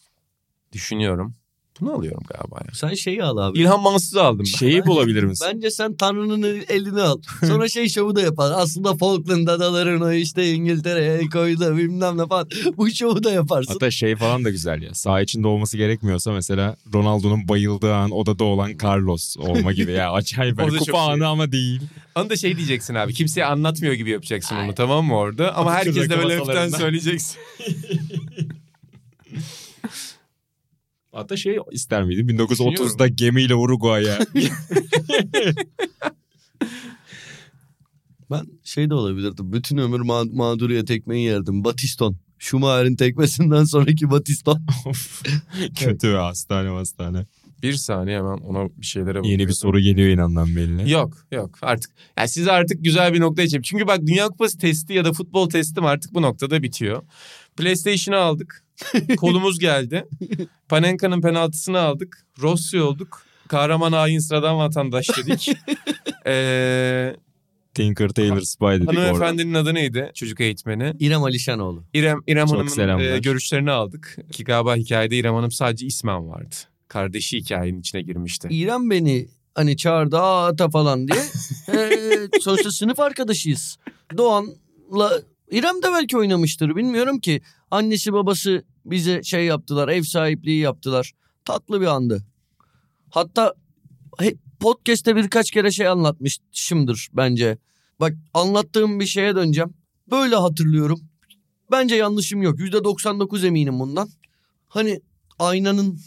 Düşünüyorum. Bunu alıyorum galiba ya. Sen şeyi al abi. İlhan Mansız'ı aldım ben. Şeyi bulabilir misin? Bence sen Tanrı'nın elini al. [laughs] Sonra şey şovu da yapar. Aslında Falkland adalarını işte İngiltere'ye koydu bilmem ne falan. Bu şovu da yaparsın. Hatta şey falan da güzel ya. Sağ içinde olması gerekmiyorsa mesela Ronaldo'nun bayıldığı an odada olan Carlos olma gibi ya. [laughs] Acayip böyle kupa anı ama değil. Onu da şey diyeceksin abi. Kimseye anlatmıyor gibi yapacaksın onu tamam mı orada? Ama herkes de böyle hafiften söyleyeceksin. [laughs] Hatta şey ister miydi? 1930'da gemiyle Uruguay'a. [laughs] Ben şey de olabilirdim. Bütün ömür ma- mağduriyet ekmeği yerdim. Batiston. Schumacher'in tekmesinden sonraki Batiston. [laughs] Kötü ve hastane hastane. Bir saniye hemen ona bir şeylere bakıyorum. Yeni bir soru geliyor inandan belli. Yok yok artık. Yani size artık güzel bir noktaya çekeyim. Çünkü bak Dünya Kupası testi ya da futbol testim artık bu noktada bitiyor. PlayStation'ı aldık. Kolumuz geldi. Panenka'nın penaltısını aldık. Rossi olduk. Kahraman hain sıradan vatandaş dedik. [laughs] Ee, Tinker Tailor Spy dedik orada. hanımefendinin adı neydi? Çocuk eğitmeni. İrem Alişanoğlu. İrem, İrem Çok Hanım'ın e, görüşlerini aldık. Ki galiba hikayede İrem Hanım sadece ismen vardı. Kardeşi hikayenin içine girmişti. İrem beni hani çağırdı "Aa, ata falan diye. [laughs] Ee, sonuçta sınıf arkadaşıyız. Doğan'la İrem de belki oynamıştır bilmiyorum ki. Annesi babası bize şey yaptılar ev sahipliği yaptılar. Tatlı bir andı. Hatta podcast'te birkaç kere şey anlatmışımdır bence. Bak anlattığım bir şeye döneceğim. Böyle hatırlıyorum. Bence yanlışım yok. %99 eminim bundan. Hani aynanın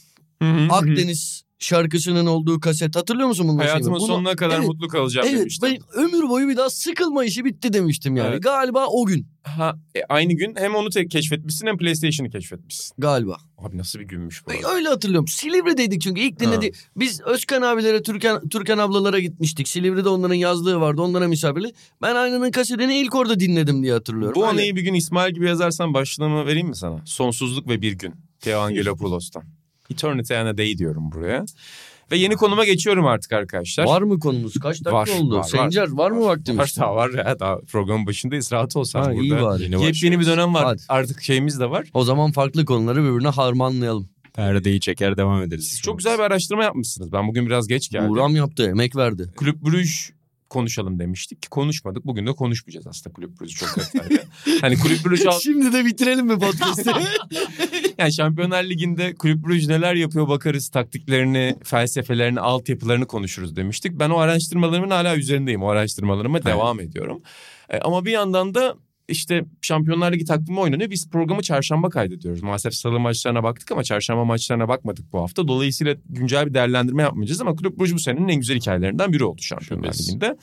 Akdeniz şarkısının olduğu kaset hatırlıyor musun bunun Hayatımın şeyini? Bunu- sonuna kadar Evet, mutlu kalacağım Evet demiştim. ben ömür boyu bir daha sıkılma işi bitti demiştim yani. Evet. Galiba o gün Ha, e, aynı gün hem onu tek keşfetmişsin hem PlayStation'ı keşfetmişsin. galiba. Abi nasıl bir günmüş bu. Ben arada. öyle hatırlıyorum. Silivri'deydik çünkü ilk dinledi. Biz Özkan abilere, Türkan, Türkan ablalara gitmiştik. Silivri'de onların yazlığı vardı. Onlara misafirli. Ben aynanın kasetini ilk orada dinledim diye hatırlıyorum. Bu Öyle. anıyı bir gün İsmail gibi yazarsan başlığımı vereyim mi sana? Sonsuzluk ve bir gün. Teo Angelopoulos'tan. [laughs] Eternity and a Day diyorum buraya. Ve yeni konuma geçiyorum artık arkadaşlar. Var mı konumuz? Kaç dakika Var, oldu? var, var. Sencer var mı vaktimiz? Var daha var ya daha programın başındayız rahat olsan Ha, burada. iyi bari. Yeni Yepyeni bir dönem var Hadi. artık şeyimiz de var. O zaman farklı konuları birbirine harmanlayalım. Perdeyi çeker devam ederiz. Siz çok güzel bir araştırma yapmışsınız. Ben bugün biraz geç geldim. Buğram yaptı, emek verdi. Kulüp Brüj konuşalım demiştik ki konuşmadık. Bugün de konuşmayacağız aslında Kulüp Brüj'ü çok [laughs] detaylı. hani Kulüp Brüj [laughs] al- Şimdi de bitirelim mi podcast'ı? [laughs] [laughs] yani Şampiyonlar Ligi'nde Kulüp Brüj neler yapıyor bakarız. Taktiklerini, felsefelerini, altyapılarını konuşuruz demiştik. Ben o araştırmalarımın hala üzerindeyim. O araştırmalarıma devam ediyorum. E, ama bir yandan da işte Şampiyonlar Ligi takvimi oynanıyor. Biz programı çarşamba kaydediyoruz. Maalesef salı maçlarına baktık ama çarşamba maçlarına bakmadık bu hafta. Dolayısıyla güncel bir değerlendirme yapmayacağız ama Kulüp Brüj bu senenin en güzel hikayelerinden biri oldu Şampiyonlar Şüphesiz. Ligi'nde.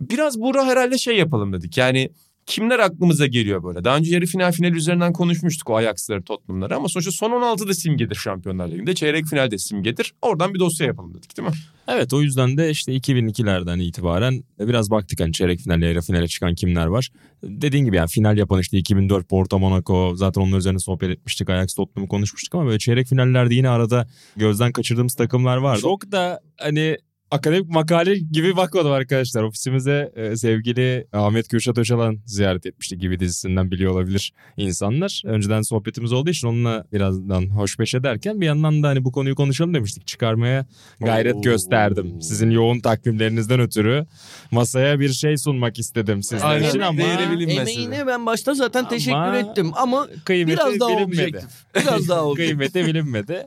Biraz Buğra herhalde şey yapalım dedik. Yani kimler aklımıza geliyor böyle? Daha önce yarı final final üzerinden konuşmuştuk o Ajax'ları Tottenham'ları ama sonuçta son 16 da simgedir Şampiyonlar Ligi'nde. Çeyrek finalde simgedir. Oradan bir dosya yapalım dedik değil mi? Evet o yüzden de işte 2002'lerden itibaren biraz baktık hani çeyrek finale, yarı finale çıkan kimler var. Dediğin gibi yani final yapan işte 2004 Porto Monaco zaten onun üzerine sohbet etmiştik. Ajax Tottenham'ı konuşmuştuk ama böyle çeyrek finallerde yine arada gözden kaçırdığımız takımlar vardı. Çok da hani akademik makale gibi bakmadım arkadaşlar. Ofisimize e, sevgili Ahmet Kürşat Öcalan ziyaret etmişti gibi dizisinden biliyor olabilir insanlar. Önceden sohbetimiz olduğu için onunla birazdan hoşbeş ederken bir yandan da hani bu konuyu konuşalım demiştik. Çıkarmaya gayret Oo. gösterdim. Sizin yoğun takvimlerinizden ötürü masaya bir şey sunmak istedim sizler Aynen. için ama. Emeğine ben başta zaten Ama- teşekkür ettim ama biraz daha bilinmedi. objektif. Biraz daha [laughs] objektif. Kıymeti bilinmedi.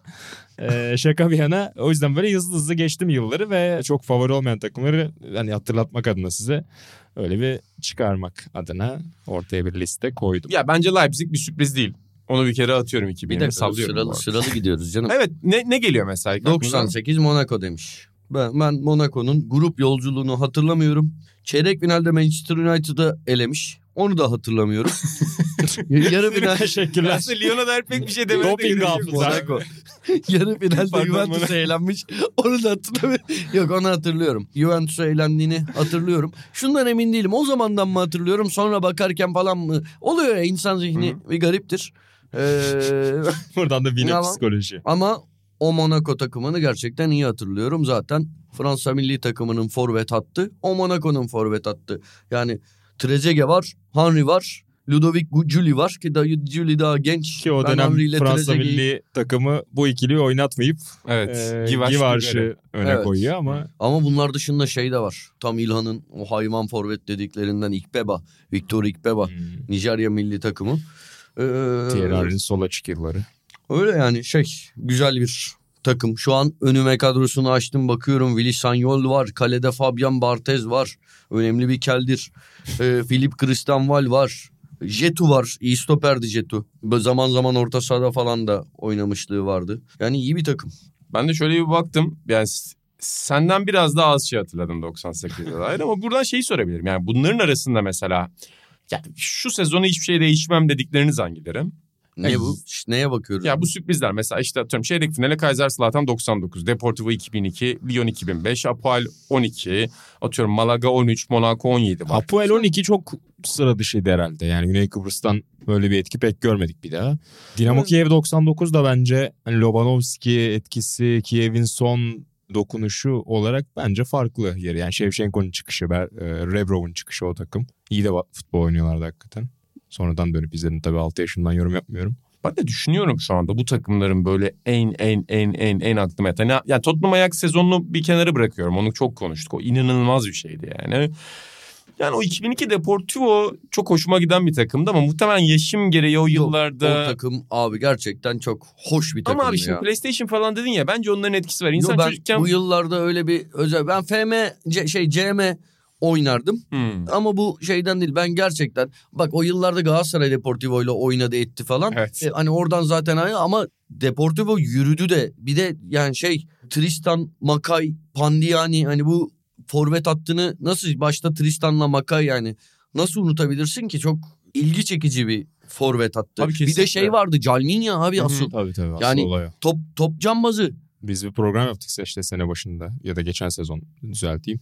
Ee, şaka bir yana o yüzden böyle hızlı hızlı geçtim yılları ve çok favori olmayan takımları hani hatırlatmak adına size öyle bir çıkarmak adına ortaya bir liste koydum. Ya bence Leipzig bir sürpriz değil. Onu bir kere atıyorum 2020'ye Bir dakika sıralı, sıralı gidiyoruz canım. [laughs] Evet ne, ne geliyor mesela? ilk aklınıza? 98 Monaco demiş. Ben, ben Monaco'nun grup yolculuğunu hatırlamıyorum. Çeyrek finalde Manchester United'ı elemiş. Onu da hatırlamıyorum. [laughs] Yarı final Teşekkürler. Aslında Lyon'a dair pek bir şey demeye de Doping hafıza. [laughs] Yarı finalde Monaco. eğlenmiş. Onu da hatırlamıyorum. Yok onu hatırlıyorum. Juventus'a eğlendiğini hatırlıyorum. Şundan emin değilim. O zamandan mı hatırlıyorum sonra bakarken falan mı? Oluyor ya insan zihni bir gariptir. Ee, [laughs] Buradan da bir Ama- psikoloji. ama o Monaco takımını gerçekten iyi hatırlıyorum. Zaten Fransa milli takımının forvet hattı. O Monaco'nun forvet hattı. Yani Trezeguet var, Henry var, Ludovic Giuli var ki da Giuli daha genç. Ki o Ben dönem Henry ile Fransa milli takımı bu ikiliyi oynatmayıp Evet. e, Givaş Gugere. Givaş'ı öne Evet. koyuyor ama Ama bunlar dışında şey de var. Tam İlhan'ın o hayvan forvet dediklerinden Ikbeba, Victor Ikbeba, hmm, Nijerya milli takımı. Ee, Thierry Henry'nin sol açık yılları. Öyle yani şey güzel bir takım. Şu an önüme kadrosunu açtım bakıyorum. Willy Sagnol var. Kalede Fabian Barthez var. Önemli bir keldir. Ee, Filip Kristanval var. Jetu var. İyi stoperdi Jetu. Zaman zaman orta sahada falan da oynamışlığı vardı. Yani iyi bir takım. Ben de şöyle bir baktım. Yani senden biraz daha az şey hatırladım 98'de dair ama buradan şeyi sorabilirim. Yani bunların arasında mesela yani şu sezonu hiçbir şey değişmem dedikleriniz hangileri? Ne bu? Neye bakıyoruz? Ya bu sürprizler mesela işte atıyorum çeyrek finale Kaiserslautern 99, Deportivo 2002, Lyon 2005, Apoel 12, atıyorum Malaga 13, Monaco 17 var. Apoel 12 çok sıra dışıydı herhalde. Yani Güney Kıbrıs'tan böyle bir etki pek görmedik bir daha. Dinamo Kiev 99 da bence hani Lobanovski etkisi, Kiev'in son dokunuşu olarak bence farklı yeri. Yani Shevchenko'nun çıkışı, Ber- e, Rebrov'un çıkışı o takım. İyi de futbol oynuyorlardı hakikaten. Sonradan dönüp izledim tabii 6 yaşından yorum yapmıyorum. Ben de düşünüyorum şu anda bu takımların böyle en en en en en aklıma yatan. Yani, yani Tottenham Ajax sezonunu bir kenara bırakıyorum. Onu çok konuştuk. O inanılmaz bir şeydi yani. Yani o 2002 Deportivo çok hoşuma giden bir takımdı ama muhtemelen yaşım gereği o Yok, yıllarda... O takım abi gerçekten çok hoş bir takım ama abi ya. şimdi PlayStation falan dedin ya bence onların etkisi var. İnsan Yo, ben çocukken... bu yıllarda öyle bir özel ben FM C- şey CM oynardım Hmm. ama bu şeyden değil ben gerçekten bak o yıllarda Galatasaray Deportivo ile oynadı etti falan. Evet. E, hani oradan zaten aynı ama Deportivo yürüdü de bir de yani şey Tristan Makay Pandiani hani bu forvet hattını nasıl başta Tristan'la Makay yani nasıl unutabilirsin ki çok ilgi çekici bir forvet hattı. Abi bir de şey vardı Calminya abi Hı hı. asıl Tabii tabii asıl Yani- olay o. top top cambazı. Biz bir program yaptık işte sene başında ya da geçen sezon düzelteyim.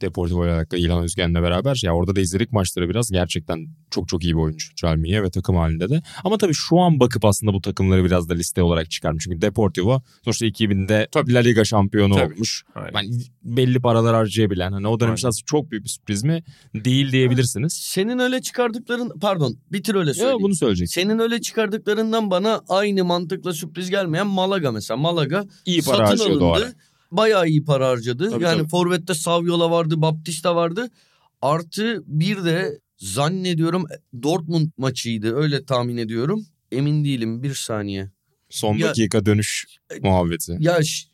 Deportivo ile alakalı İlhan Özgen'le beraber. Ya orada da izledik maçları biraz. Gerçekten çok çok iyi bir oyuncu Calmiye ve takım halinde de. Ama tabii şu an bakıp aslında bu takımları biraz da liste olarak çıkarmış. Çünkü Deportivo sonuçta 2000'de La Liga şampiyonu Tabii. olmuş. Aynen. Yani belli paralar harcayabilen. Hani o dönem için aslında çok büyük bir sürpriz mi? Değil diyebilirsiniz. Senin öyle çıkardıkların pardon bitir öyle Ya söyleyeyim. bunu söyleyeceksin. Senin öyle çıkardıklarından bana aynı mantıkla sürpriz gelmeyen Malaga mesela. Malaga İyi para satın harcıyordu o ara. Bayağı iyi para harcadı. Tabii, yani tabii. Forvet'te Saviola vardı, Baptista vardı. Artı bir de zannediyorum Dortmund maçıydı. Öyle tahmin ediyorum. Emin değilim. Bir saniye. Son Ya- dakika dönüş muhabbeti. Ya ş-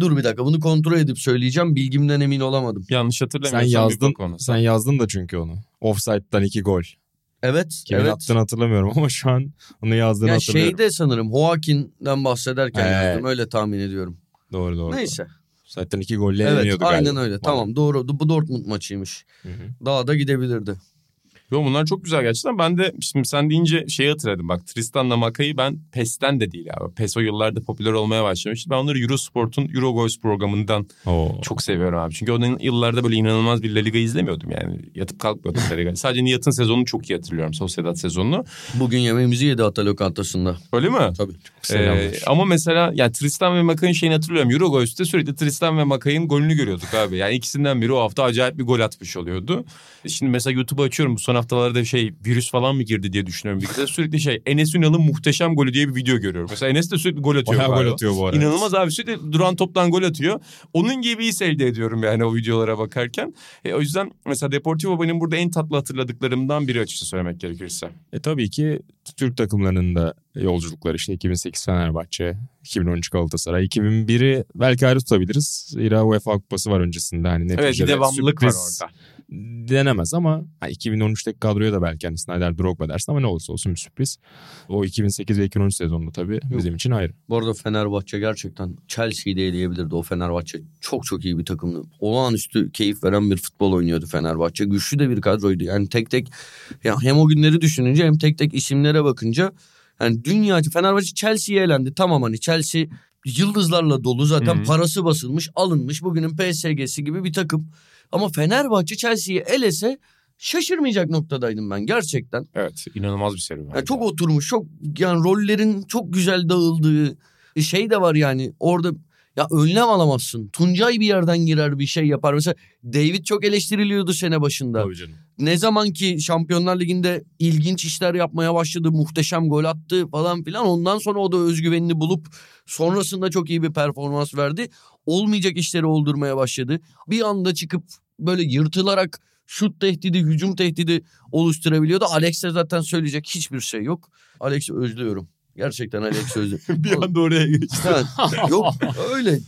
dur bir dakika bunu kontrol edip söyleyeceğim. Bilgimden emin olamadım. Yanlış Sen hatırlamıyorsam bir yazdın, ona. sen yazdın da çünkü onu. Offside'dan iki gol. Evet. Kimin evet. attığını hatırlamıyorum [laughs] ama şu an onu yazdığını Ya hatırlıyorum. şeyde sanırım Joaquin'den bahsederken Evet. yazdım. Öyle tahmin ediyorum. Doğru doğru. Neyse. Zaten iki golle Evet yeniyordu aynen galiba. öyle. Tamam doğru. Bu Dortmund maçıymış. Hı hı. Daha da gidebilirdi. Yo bunlar çok güzel gerçekten. Ben de şimdi sen deyince şeyi hatırladım. Bak Tristan'la Maka'yı ben PES'ten de değil abi. PES o yıllarda popüler olmaya başlamıştı. Ben onları Eurosport'un Eurogoys programından Oo. çok seviyorum abi. Çünkü onun yıllarda böyle inanılmaz bir La Liga izlemiyordum yani. Yatıp kalkmıyordum La Liga. Sadece Nihat'ın sezonunu çok iyi hatırlıyorum. Sociedad sezonunu. Bugün yemeğimizi yedi Ata lokantasında. Öyle mi? Tabii. Ee, ama mesela yani Tristan ve Makay'ın şeyini hatırlıyorum. Eurogoys'te sürekli Tristan ve Makay'ın golünü görüyorduk abi. Yani ikisinden biri o hafta acayip bir gol atmış oluyordu. Şimdi mesela YouTube'u açıyorum. Bu son haftalarda şey virüs falan mı girdi diye düşünüyorum. Bir sürekli şey Enes Ünal'ın muhteşem golü diye bir video görüyorum. Mesela Enes de sürekli gol atıyor. Bayağı gol atıyor bu arada. İnanılmaz abi sürekli duran toptan gol atıyor. Onun gibi his elde ediyorum yani o videolara bakarken. E, o yüzden mesela Deportivo benim burada en tatlı hatırladıklarımdan biri açıkça söylemek gerekirse. E tabii ki Türk takımlarının da yolculukları işte 2008 Fenerbahçe, 2013 Galatasaray, 2001'i belki ayrı tutabiliriz. Zira UEFA Kupası var öncesinde. Hani Evet bir neticede devamlılık var sürpriz orada. Denemez ama ha, 2013'teki kadroya da belki hani Snyder Drogba dersin ama ne olursa olsun bir sürpriz. O 2008 ve 2013 sezonunda tabii bizim için ayrı. Bu arada Fenerbahçe gerçekten Chelsea'yi de eleyebilirdi. O Fenerbahçe çok çok iyi bir takımdı. Olağanüstü keyif veren bir futbol oynuyordu Fenerbahçe. Güçlü de bir kadroydu. Yani tek tek ya hem o günleri düşününce hem tek tek isimlere bakınca yani dünya Fenerbahçe Chelsea'ye elendi. Tamam hani Chelsea yıldızlarla dolu zaten Hı hı. parası basılmış alınmış bugünün PSG'si gibi bir takım. Ama Fenerbahçe Chelsea'yi elese şaşırmayacak noktadaydım ben gerçekten. Evet inanılmaz bir seri var. Yani çok oturmuş, çok yani rollerin çok güzel dağıldığı şey de var yani. Orada ya önlem alamazsın. Tuncay bir yerden girer bir şey yapar. Mesela David çok eleştiriliyordu sene başında. Tabii canım. Ne zaman ki Şampiyonlar Ligi'nde ilginç işler yapmaya başladı, muhteşem gol attı falan filan. Ondan sonra o da özgüvenini bulup sonrasında çok iyi bir performans verdi. Olmayacak işleri oldurmaya başladı. Bir anda çıkıp böyle yırtılarak şut tehdidi, hücum tehdidi oluşturabiliyordu. Alex'e zaten söyleyecek hiçbir şey yok. Alex'i özlüyorum. Gerçekten Alex'i özlüyorum. [laughs] bir anda oraya geçti. Ha, yok [laughs] öyle.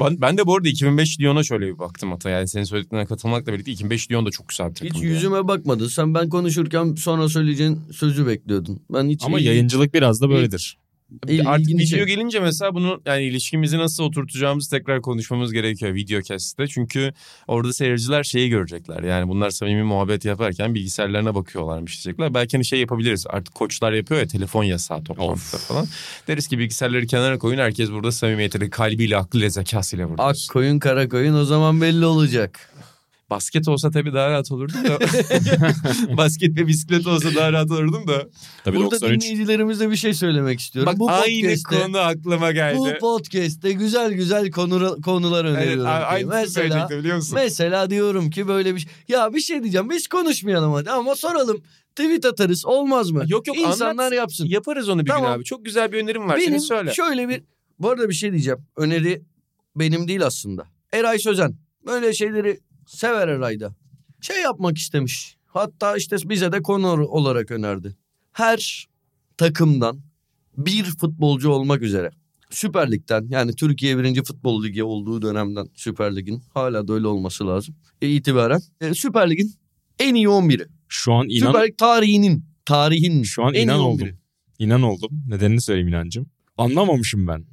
Ben, ben de bu arada 2005 Lyon'a şöyle bir baktım hatta. Yani senin söylediklerine katılmakla birlikte 2005 Lyon da çok güzel bir takımdı. Hiç yüzüme bakmadın. Sen ben konuşurken sonra söyleyeceğin sözü bekliyordun. Ben hiç Ama iyi- yayıncılık biraz da böyledir. İl- Artık video gelince mesela bunu yani ilişkimizi nasıl oturtacağımızı tekrar konuşmamız gerekiyor video kestte. Çünkü orada seyirciler şeyi görecekler. Yani bunlar samimi muhabbet yaparken bilgisayarlarına bakıyorlarmış diyecekler. Belki hani şey yapabiliriz. Artık koçlar yapıyor ya telefon yasağı toplantıda falan. Deriz ki bilgisayarları kenara koyun. Herkes burada samimiyetiyle, kalbiyle, aklıyla, zekasıyla burada. Ak koyun kara koyun o zaman belli olacak. Basket olsa tabii daha rahat olurdum da. [laughs] Basket ve bisiklet olsa daha rahat olurdum da. Tabii Burada 93. dinleyicilerimize bir şey söylemek istiyorum. Bak bu aynı konu aklıma geldi. bu podcast'te güzel güzel konu, konular Evet, öneriyorum. a- ki. aynısını mesela biliyor musun? mesela diyorum ki böyle bir şey. Ya bir şey diyeceğim biz konuşmayalım hadi ama soralım. Tweet atarız olmaz mı? Yok yok İnsanlar anlat. yapsın. Yaparız onu bir gün Tamam. abi. Çok güzel bir önerim var. Benim Senin söyle. şöyle bir bu arada bir şey diyeceğim. Öneri benim değil aslında. Eray Sözen böyle şeyleri sever Eray'da. Şey yapmak istemiş. Hatta işte bize de konu olarak önerdi. Her takımdan bir futbolcu olmak üzere. Süper Lig'den yani Türkiye birinci futbol ligi olduğu dönemden Süper Lig'in hala da öyle olması lazım. E, itibaren e, Süper Lig'in en iyi 11'i. Şu an inan Süper Lig tarihinin tarihin şu an en inan iyi oldum. 11'i. İnan oldum. Nedenini söyleyeyim inancım. Anlamamışım ben.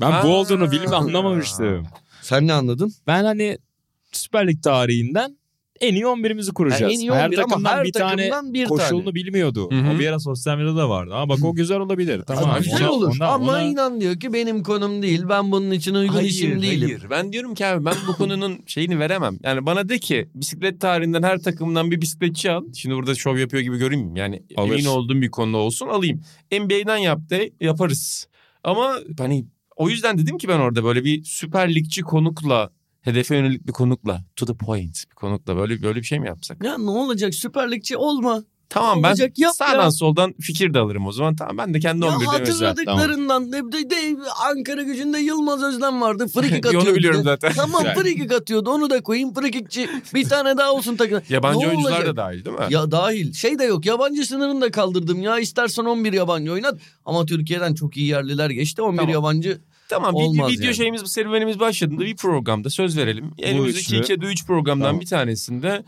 Ben Aa. bu olduğunu bilimi anlamamıştım. Sen ne anladın? Ben hani Süper Lig tarihinden en iyi 11'imizi kuracağız. Yani en iyi her 11 ama takımdan her bir tane takımdan bir koşulunu tane. bilmiyordu. Hı hı. O bir ara sosyal medyada da vardı. Ama bak o güzel olabilir. Tamam. Abi güzel Ona- olur ona- ama ona- inan diyor ki benim konum değil ben bunun için uygun isim değilim. hayır. Ben diyorum ki abi ben bu [laughs] konunun şeyini veremem. Yani bana de ki bisiklet tarihinden her takımdan bir bisikletçi al. Şimdi burada şov yapıyor gibi göreyim mi? Yani Alır. emin olduğum bir konu olsun alayım. NBA'den yap de yaparız. Ama hani o yüzden dedim ki ben orada böyle bir süper ligçi konukla hedefe yönelik bir konukla to the point bir konukla böyle böyle bir şey mi yapsak? Ya ne olacak Süper Ligçi olma. Tamam ben Olacak, yap sağdan ya. soldan fikir de alırım o zaman. Tamam ben de kendi Ya 11'de mesela. hatırladıklarından de, de, de, Ankara gücünde Yılmaz Özlem vardı. Frikik [laughs] Onu atıyordu. biliyorum de. zaten. Tamam frikik atıyordu onu da koyayım frikikçi bir tane daha olsun takım. [laughs] Yabancı Ne oyuncular olacak? da dahil değil mi? Ya dahil şey de yok yabancı sınırını da kaldırdım ya istersen 11 yabancı oynat ama Türkiye'den çok iyi yerliler geçti 11 Tamam. yabancı Tamam Olmaz video yani. şeyimiz serüvenimiz başladığında bir programda söz verelim. İki ya da üç programdan Tamam. bir tanesinde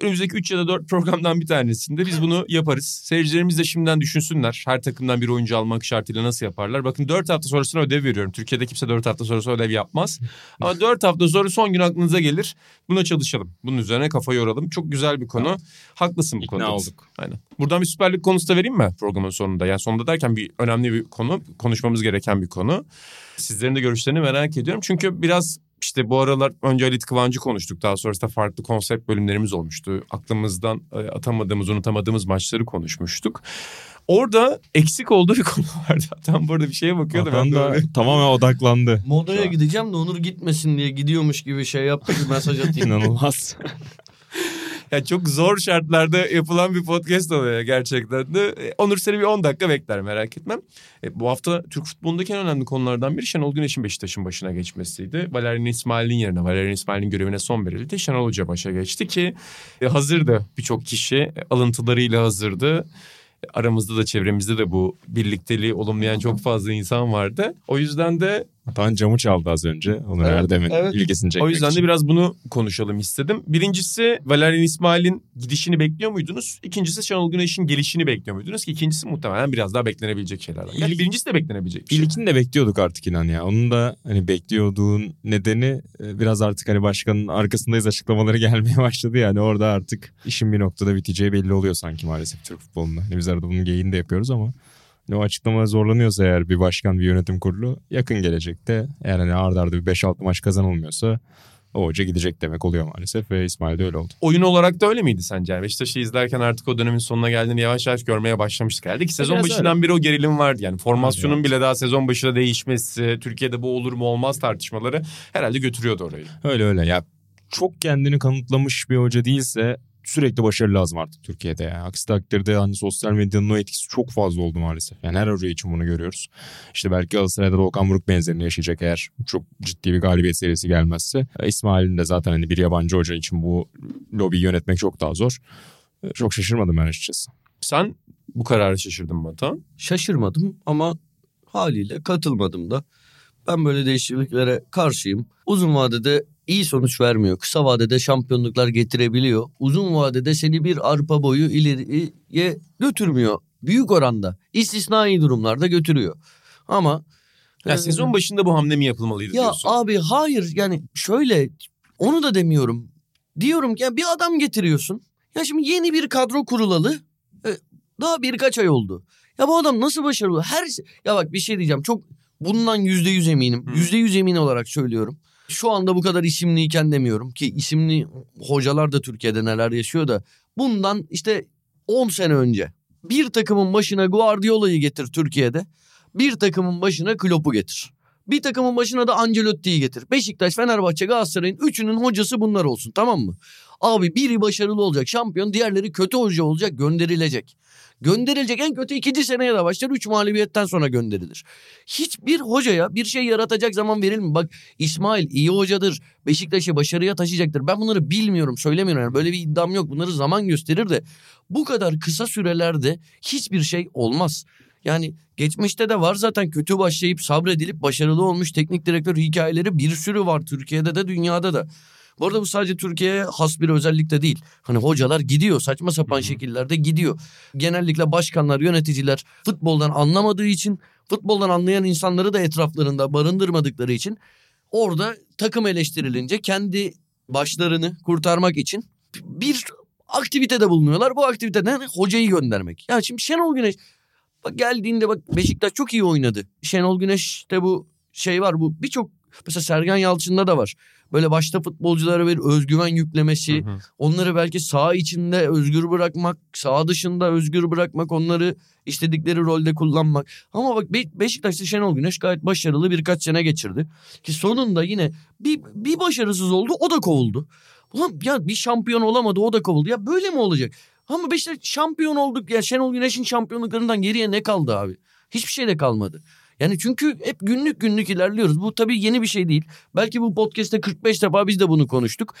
önümüzdeki üç ya da dört programdan bir tanesinde biz bunu yaparız. Seyircilerimiz de şimdiden düşünsünler. Her takımdan bir oyuncu almak şartıyla nasıl yaparlar? Bakın dört hafta sonrasına ödev veriyorum. Türkiye'de kimse dört hafta sonrası ödev yapmaz. [laughs] Ama dört hafta sonra son gün aklınıza gelir. Buna çalışalım. Bunun üzerine kafa yoralım. Çok güzel bir konu. Haklısın bu İkna konuda. olduk. Aynen. Buradan bir Süper Lig konusu da vereyim mi programın sonunda? Yani sonunda derken bir önemli bir konu. Konuşmamız gereken bir konu. Sizlerin de görüşlerini merak ediyorum. Çünkü biraz işte bu aralar önce Halit Kıvancı konuştuk. Daha sonrasında farklı konsept bölümlerimiz olmuştu. Aklımızdan e, atamadığımız, unutamadığımız maçları konuşmuştuk. Orada eksik olduğu bir [laughs] konu vardı. Tam burada bir şeye bakıyordu. Ben de öyle. tamamen odaklandı. modaya gideceğim de Onur gitmesin diye gidiyormuş gibi şey yaptı mesaj atayım. İnanılmaz. [laughs] [laughs] Ya çok zor şartlarda yapılan bir podcast oluyor gerçekten de. E, Onur seni bir 10 dakika bekler merak etmem. E, bu hafta Türk futbolundaki en önemli konulardan biri Şenol Güneş'in Beşiktaş'ın başına geçmesiydi. Valerian İsmail'in yerine Valerian İsmail'in görevine son verildi. Şenol Hoca başa geçti ki e, hazırdı birçok kişi e, alıntılarıyla hazırdı. E, Aramızda da çevremizde de bu birlikteliği olumlayan çok fazla insan vardı. O yüzden de Hatta camı çaldı az önce. Onu Evet, Erdem'in evet. ilgisini çekmek o yüzden için. de biraz bunu konuşalım istedim. Birincisi Valerian İsmail'in gidişini bekliyor muydunuz? İkincisi Şenol Güneş'in gelişini bekliyor muydunuz? Ki ikincisi muhtemelen biraz daha beklenebilecek şeylerden. Yani İlk- birincisi de beklenebilecek bir şey. İlkini de bekliyorduk artık inan ya. Onun da hani bekliyordduğun nedeni e, biraz artık hani başkanın arkasındayız açıklamaları [laughs] gelmeye başladı yani. Orada artık işin bir noktada biteceği belli oluyor sanki maalesef Türk futbolunda. Hani biz arada bunun geyini de yapıyoruz ama o açıklama zorlanıyorsa eğer bir başkan bir yönetim kurulu yakın gelecekte eğer hani arda arda bir 5-6 maç kazanılmıyorsa o hoca gidecek demek oluyor maalesef ve İsmail de öyle oldu. Oyun olarak da öyle miydi sence? Yani Beşiktaş'ı izlerken artık o dönemin sonuna geldiğini yavaş yavaş görmeye başlamıştık herhalde. Ki sezon Biraz başından beri o gerilim vardı. Yani formasyonun Evet. bile daha sezon başında değişmesi, Türkiye'de bu olur mu olmaz tartışmaları herhalde götürüyordu orayı. Öyle öyle ya çok kendini kanıtlamış bir hoca değilse sürekli başarı lazım artık Türkiye'de ya. Aksi takdirde hani sosyal medyanın o etkisi çok fazla oldu maalesef. Yani her hoca için bunu görüyoruz. İşte belki Galatasaray'da da Okan Buruk benzerini yaşayacak eğer çok ciddi bir galibiyet serisi gelmezse. E, İsmail'in de zaten hani bir yabancı hoca için bu lobiyi yönetmek çok daha zor. E, Çok şaşırmadım ben açıkçası. Sen bu kararı şaşırdın mı Batuhan? Şaşırmadım ama haliyle katılmadım da. Ben böyle değişikliklere karşıyım. Uzun vadede iyi sonuç vermiyor. Kısa vadede şampiyonluklar getirebiliyor. Uzun vadede seni bir arpa boyu ileriye götürmüyor. Büyük oranda. İstisnai durumlarda götürüyor. Ama Ya e, sezon başında bu hamle mi yapılmalıydı ya diyorsun? abi hayır yani şöyle onu da demiyorum. Diyorum ki ya bir adam getiriyorsun. Ya şimdi yeni bir kadro kurulalı. Daha birkaç ay oldu. Ya bu adam nasıl başarılı? Her şey- ya bak bir şey diyeceğim. Çok bundan yüzde yüz eminim. Yüzde yüz emin olarak söylüyorum. Şu anda bu kadar isimliyken demiyorum ki isimli hocalar da Türkiye'de neler yaşıyor da bundan işte 10 sene önce bir takımın başına Guardiola'yı getir Türkiye'de. Bir takımın başına Klopp'u getir. Bir takımın başına da Ancelotti'yi getir. Beşiktaş, Fenerbahçe, Galatasaray'ın üçünün hocası bunlar olsun tamam mı? Abi biri başarılı olacak şampiyon diğerleri kötü hoca olacak gönderilecek. Gönderilecek en kötü ikinci seneye de başlar. Üç mağlubiyetten sonra gönderilir. Hiçbir hocaya bir şey yaratacak zaman verilmiyor. Bak İsmail iyi hocadır. Beşiktaş'ı başarıya taşıyacaktır. Ben bunları bilmiyorum söylemiyorum. Yani böyle bir iddiam yok. Bunları zaman gösterir de bu kadar kısa sürelerde hiçbir şey olmaz. Yani geçmişte de var zaten kötü başlayıp sabredilip başarılı olmuş teknik direktör hikayeleri bir sürü var Türkiye'de de dünyada da. Bu arada bu sadece Türkiye'ye has bir özellik de değil. Hani hocalar gidiyor saçma sapan şekillerde gidiyor. Genellikle başkanlar, yöneticiler futboldan anlamadığı için, futboldan anlayan insanları da etraflarında barındırmadıkları için orada takım eleştirilince kendi başlarını kurtarmak için bir aktivitede bulunuyorlar. Bu aktiviteden hocayı göndermek. Ya şimdi Şenol Güneş bak geldiğinde bak Beşiktaş çok iyi oynadı. Şenol Güneş'te bu şey var bu birçok mesela Sergen Yalçın'da da var. Böyle başta futbolculara bir özgüven yüklemesi, Hı hı. onları belki saha içinde özgür bırakmak, saha dışında özgür bırakmak, onları istedikleri rolde kullanmak. Ama bak Be- Beşiktaş'ta Şenol Güneş gayet başarılı birkaç sene geçirdi. Ki sonunda yine bir, bir başarısız oldu o da kovuldu. Ulan ya bir şampiyon olamadı o da kovuldu. Ya böyle mi olacak? Ama Beşiktaş şampiyon olduk ya Şenol Güneş'in şampiyonluklarından geriye ne kaldı abi? Hiçbir şey de kalmadı. Yani çünkü hep günlük günlük ilerliyoruz. Bu tabii yeni bir şey değil. Belki bu podcast'te 45 defa biz de bunu konuştuk.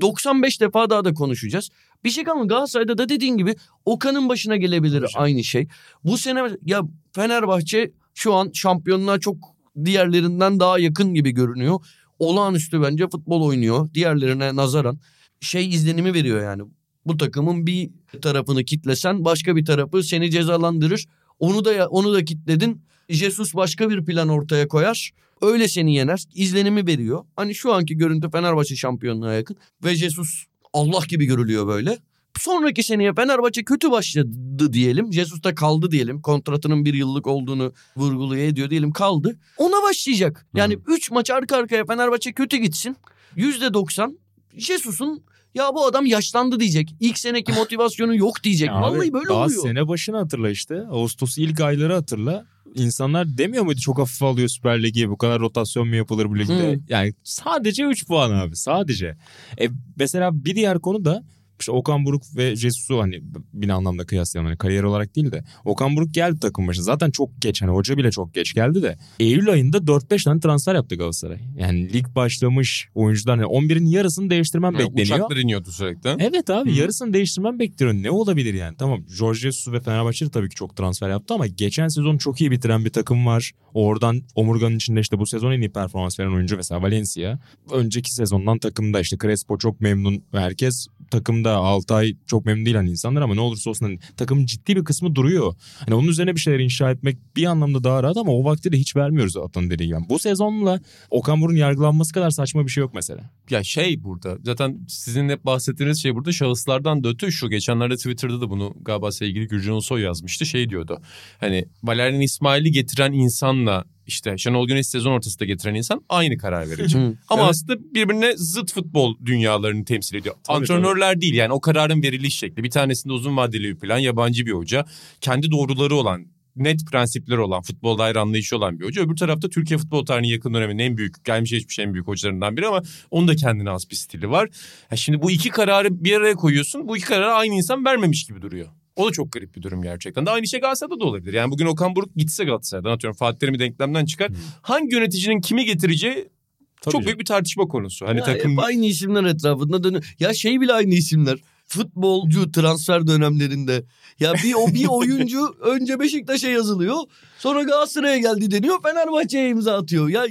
95 defa daha da konuşacağız. Bir şey kalmadı. Galatasaray'da da dediğin gibi Okan'ın başına gelebilir canım. aynı şey. Bu sene ya Fenerbahçe şu an şampiyonluğa çok diğerlerinden daha yakın gibi görünüyor. Olağanüstü bence futbol oynuyor. Diğerlerine nazaran şey izlenimi veriyor yani. Bu takımın bir tarafını kitlesen başka bir tarafı seni cezalandırır. Onu da onu da kitledin. Jesus başka bir plan ortaya koyar. Öyle seni yener. İzlenimi veriyor. Hani şu anki görüntü Fenerbahçe şampiyonluğa yakın. Ve Jesus Allah gibi görülüyor böyle. Sonraki seneye Fenerbahçe kötü başladı diyelim. Jesus da kaldı diyelim. Kontratının bir yıllık olduğunu vurguluyor ediyor diyelim kaldı. Ona başlayacak. Yani 3 maç arka arkaya Fenerbahçe kötü gitsin. %90 Jesus'un ya bu adam yaşlandı diyecek. İlk seneki [laughs] motivasyonu yok diyecek. Ya abi, Vallahi böyle daha oluyor. sene başını hatırla işte. Ağustos ilk ayları hatırla. İnsanlar demiyor muydu çok hafif alıyor Süper Lig'i bu kadar rotasyon mu yapılır bu ligde? Hı. Yani sadece 3 puan abi sadece. E, mesela bir diğer konu da işte Okan Buruk ve Jesus'u hani bir anlamda kıyaslayalım hani kariyer olarak değil de Okan Buruk geldi takım başına zaten çok geç hani hoca bile çok geç geldi de Eylül ayında 4-5 tane transfer yaptı Galatasaray. Yani lig başlamış oyuncular hani 11'in yarısını değiştirmem Yani bekleniyor. uçaklar iniyordu sürekli. Evet abi Hı. yarısını değiştirmem bekliyor. Ne olabilir yani? Tamam Jorge Jesus ve Fenerbahçe de tabii ki çok transfer yaptı ama geçen sezon çok iyi bitiren bir takım var. Oradan omurganın içinde işte bu sezon en iyi performans veren oyuncu mesela Valencia. Önceki sezondan takımda işte Crespo çok memnun herkes takımda Altay çok memnun değil hani insanlar ama ne olursa olsun hani takımın ciddi bir kısmı duruyor. Hani onun üzerine bir şeyler inşa etmek bir anlamda daha rahat ama o vakti de hiç vermiyoruz Atan dediği. Yani bu sezonla Okan Buruk'un yargılanması kadar saçma bir şey yok mesela. Ya şey burada zaten sizin hep bahsettiğiniz şey burada şahıslardan da öte şu geçenlerde Twitter'da da bunu galiba sevgili Gürcan Ulusoy yazmıştı şey diyordu. Hani Valerian İsmail'i getiren insanla işte Şenol Güneş sezon ortasında getiren insan aynı karar verecek. Ama Evet. aslında birbirine zıt futbol dünyalarını temsil ediyor. Tabii, Antrenörler değil yani o kararın veriliş şekli. Bir tanesinde uzun vadeli bir plan yabancı bir hoca. Kendi doğruları olan net prensipleri olan futbol dair anlayışı olan bir hoca. Öbür tarafta Türkiye futbol tarihinin yakın döneminin en büyük gelmiş geçmiş en büyük hocalarından biri ama onun da kendine has bir stili var. Ya şimdi bu iki kararı bir araya koyuyorsun. Bu iki kararı aynı insan vermemiş gibi duruyor. O da çok garip bir durum gerçekten. De aynı şey Galatasaray'da da olabilir. Yani bugün Okan Buruk gitse Galatasaray'dan atıyorum Fatih Terim'i denklemden çıkar. Hangi yöneticinin kimi getireceği Tabii çok canım. büyük bir tartışma konusu. Hani Ya takım hep aynı isimler etrafında dönüyor. Ya şey bile aynı isimler. Futbolcu transfer dönemlerinde. Ya bir o bir [laughs] oyuncu önce Beşiktaş'a yazılıyor. Sonra Galatasaray'a geldi deniyor. Fenerbahçe'ye imza atıyor. Ya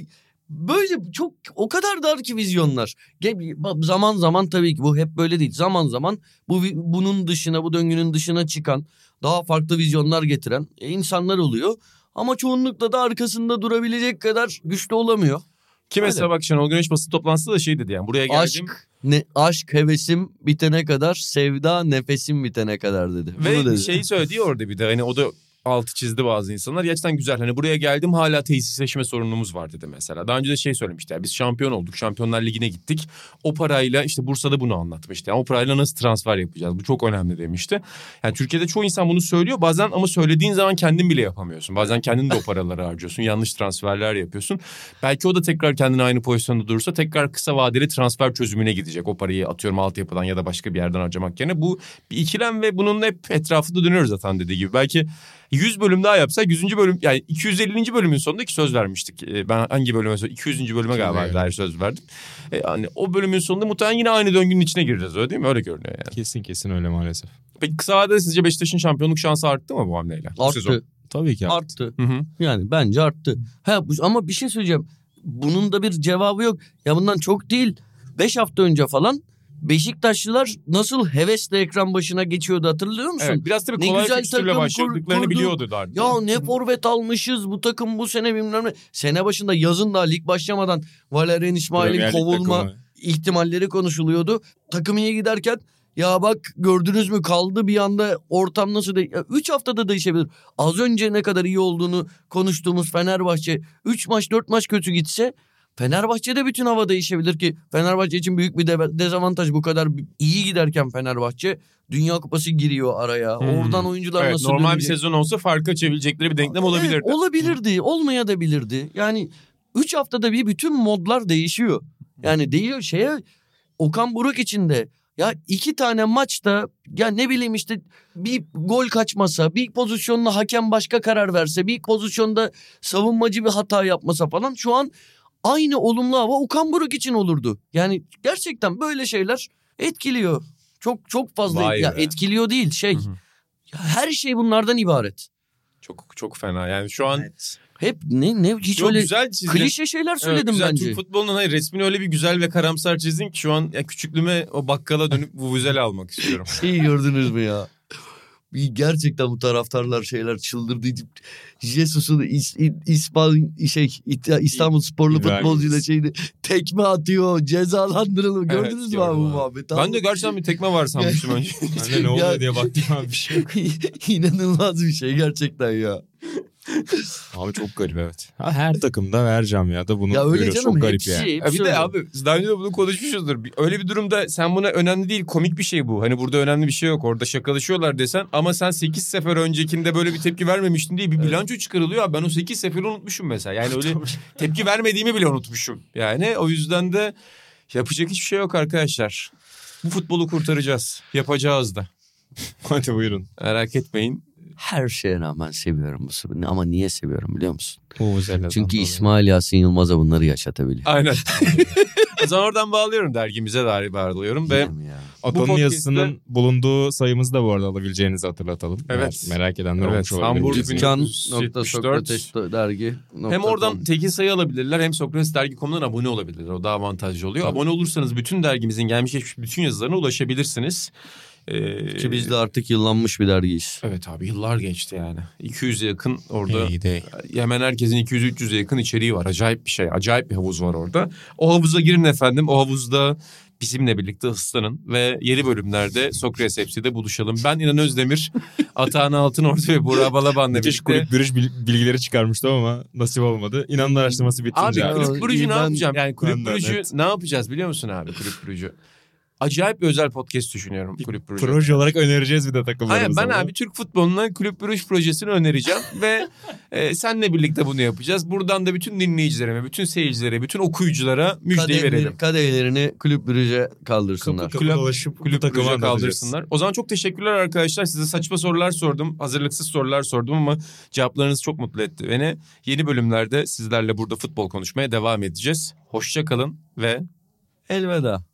böyle çok o kadar dar ki vizyonlar. Zaman zaman tabii ki bu hep böyle değil. Zaman zaman bu bunun dışına bu döngünün dışına çıkan daha farklı vizyonlar getiren e, insanlar oluyor. Ama çoğunlukla da arkasında durabilecek kadar güçlü olamıyor. Ki mesela bak Şenol Güneş basın toplantısında da şey dedi yani buraya geldim. Aşk ne aşk hevesim bitene kadar, sevda nefesim bitene kadar dedi. Bunu Ve dedi. şeyi söyledi orada bir de hani o da altı çizdi bazı insanlar. Gerçekten güzel. Hani buraya geldim hala tesisleşme sorunumuz var dedi mesela. Daha önce de şey söylemişti. ya, Biz şampiyon olduk. Şampiyonlar Ligi'ne gittik. O parayla işte Bursa'da bunu anlatmıştı. Yani o parayla nasıl transfer yapacağız? Bu çok önemli demişti. Yani Türkiye'de çoğu insan bunu söylüyor. Bazen ama söylediğin zaman kendin bile yapamıyorsun. Bazen kendin de o paraları harcıyorsun. Yanlış transferler yapıyorsun. Belki o da tekrar kendini aynı pozisyonda durursa tekrar kısa vadeli transfer çözümüne gidecek. O parayı atıyorum altyapıdan ya da başka bir yerden harcamak yerine. Bu bir ikilem ve bunun hep etrafında dönüyoruz zaten dediği gibi. Belki 100 bölüm daha yapsak 100. bölüm yani 250. bölümün sonunda ki söz vermiştik. Ee, Ben hangi bölüme söz 200. bölüme galiba Evet. dair söz verdim. Ee, Yani o bölümün sonunda muhtemelen yine aynı döngünün içine gireceğiz öyle değil mi? Öyle görünüyor yani. Kesin kesin öyle maalesef. Peki kısa vadede sizce Beşiktaş'ın şampiyonluk şansı arttı mı bu hamleyle? Bu sezon? arttı. Tabii ki. Arttı. Hı hı. Yani bence arttı. Ha, bu- ama bir şey söyleyeceğim. Bunun da bir cevabı yok. Ya bundan çok değil. 5 hafta önce falan Beşiktaşlılar nasıl hevesle ekran başına geçiyordu hatırlıyor musun? Evet, biraz tabii Ne kolay güzel fikstürle takım başladıklarını kurdu. biliyordular. Ya ne forvet almışız bu takım bu sene bilmem ne. Sene başında yazın daha lig başlamadan Valerian İsmail'in kovulma takımı. ihtimalleri konuşuluyordu. Takım iyi giderken ya bak gördünüz mü kaldı bir anda ortam nasıl de 3 haftada değişebilir. Az önce ne kadar iyi olduğunu konuştuğumuz Fenerbahçe 3 maç 4 maç kötü gitse Fenerbahçe'de bütün hava değişebilir ki Fenerbahçe için büyük bir de- dezavantaj bu kadar iyi giderken Fenerbahçe Dünya Kupası giriyor araya. Hmm. Oradan oyuncular Evet, nasıl normal bir dönecek? sezon olsa farkı açabilecekleri bir denklem olabilirdi. Evet, olabilirdi. Olmaya da bilirdi. Yani 3 haftada bir bütün modlar değişiyor. Yani değiyor şeye Okan Buruk için de ya iki tane maçta ya ne bileyim işte bir gol kaçmasa, bir pozisyonda hakem başka karar verse, bir pozisyonda savunmacı bir hata yapmasa falan şu an aynı olumlu hava Okan Buruk için olurdu. Yani gerçekten böyle şeyler etkiliyor. Çok çok fazla Vay ya be. etkiliyor değil şey. Hı hı. Ya her şey bunlardan ibaret. Çok çok fena. Yani şu an Hep ne ne hiç çok öyle güzel klişe şeyler Evet, söyledim güzel. bence. Türk futbolunun hayır resmini öyle bir güzel ve karamsar çizdin ki şu an ya küçüklüğüme o bakkala dönüp vuvuzela almak istiyorum. [laughs] Şeyi gördünüz mü ya? Gerçekten bu taraftarlar şeyler çıldırdı. Jesus'un İs, İspan şey İstanbul sporlu futbolcuyla şeyini tekme atıyor, cezalandırılıyor. Evet, Gördünüz mü abi bu muhabbeti? ben de gerçekten bir tekme var sanmıştım [laughs] önce. Ne oluyor diye baktım abi bir [laughs] şey. İnanılmaz bir şey gerçekten ya. Abi çok garip evet. Ha, her takımda her camiada bunu Ya öyle görüyoruz. canım Çok garip hepsi, yani. Hepsi bir de öyle. abi daha önce de bunu konuşmuşuzdur. Öyle bir durumda sen buna önemli değil komik bir şey bu. Hani burada önemli bir şey yok orada şakalaşıyorlar desen ama sen 8 sefer öncekinde böyle bir tepki vermemiştin diye bir bilanço çıkarılıyor. Abi Ben o 8 seferi unutmuşum mesela. Yani öyle [laughs] tepki vermediğimi bile unutmuşum. Yani o yüzden de yapacak hiçbir şey yok arkadaşlar. Bu futbolu kurtaracağız. Yapacağız da. Hadi buyurun. Merak etmeyin. Her şeye rağmen seviyorum bu. Ama niye seviyorum biliyor musun? Vuvuzela'dan Çünkü. İsmail Yasin Yılmaz'a bunları yaşatabiliyor. Aynen. [laughs] o zaman oradan bağlıyorum dergimize dair bağlıyorum ve? Atanın podcast'te- yazısının bulunduğu sayımızı da bu arada alabileceğinizi hatırlatalım. Evet. Eğer Merak edenler Evet, olmuş olabilir. Hamburg dergi. Hem oradan tekil sayı alabilirler hem Sokrates dergi.com'dan abone olabilirler. O daha avantajlı oluyor. Tabii. Abone olursanız bütün dergimizin gelmiş geçmiş bütün yazılarına ulaşabilirsiniz. Ee, Ki biz de artık yıllanmış bir dergiyiz. Evet abi yıllar geçti yani. 200'e yakın orada. İyi de. Hemen herkesin 200-300'e yakın içeriği var. Acayip bir şey. Acayip bir havuz var orada. O havuza girin efendim. O havuzda bizimle birlikte ıslanın ve yeni bölümlerde Sokrates hepsiyle buluşalım. Ben İnan Özdemir, [laughs] Atahan Altınordu ve Burak Balaban'la Müthiş birlikte. kulüp bürüş bil- bilgileri çıkarmıştım ama nasip olmadı. İnanın araştırması bitince. Abi kulüp bürücü ne ben- yapacağım? Yani kulüp bürücü evet. ne yapacağız biliyor musun abi kulüp bürücü? Acayip bir özel podcast düşünüyorum kulüp bürücü. Proje olarak önereceğiz bir de Hayır takımlarımıza. ben abi Türk futboluna kulüp bürüş projesini önereceğim [laughs] ve e, senle birlikte bunu yapacağız. Buradan da bütün dinleyicilerime, bütün seyircilere, bütün okuyuculara müjdeyi verelim. Kadehlerini kulüp bürüce kaldırsınlar. Kapı kapı Kulüp- dolaşıp Kulüp anlatacağız. kaldırsınlar. O zaman çok teşekkürler arkadaşlar. Size saçma sorular sordum. Hazırlıksız sorular sordum ama cevaplarınız çok mutlu etti beni. Yeni bölümlerde sizlerle burada futbol konuşmaya devam edeceğiz. Hoşça kalın ve Elveda.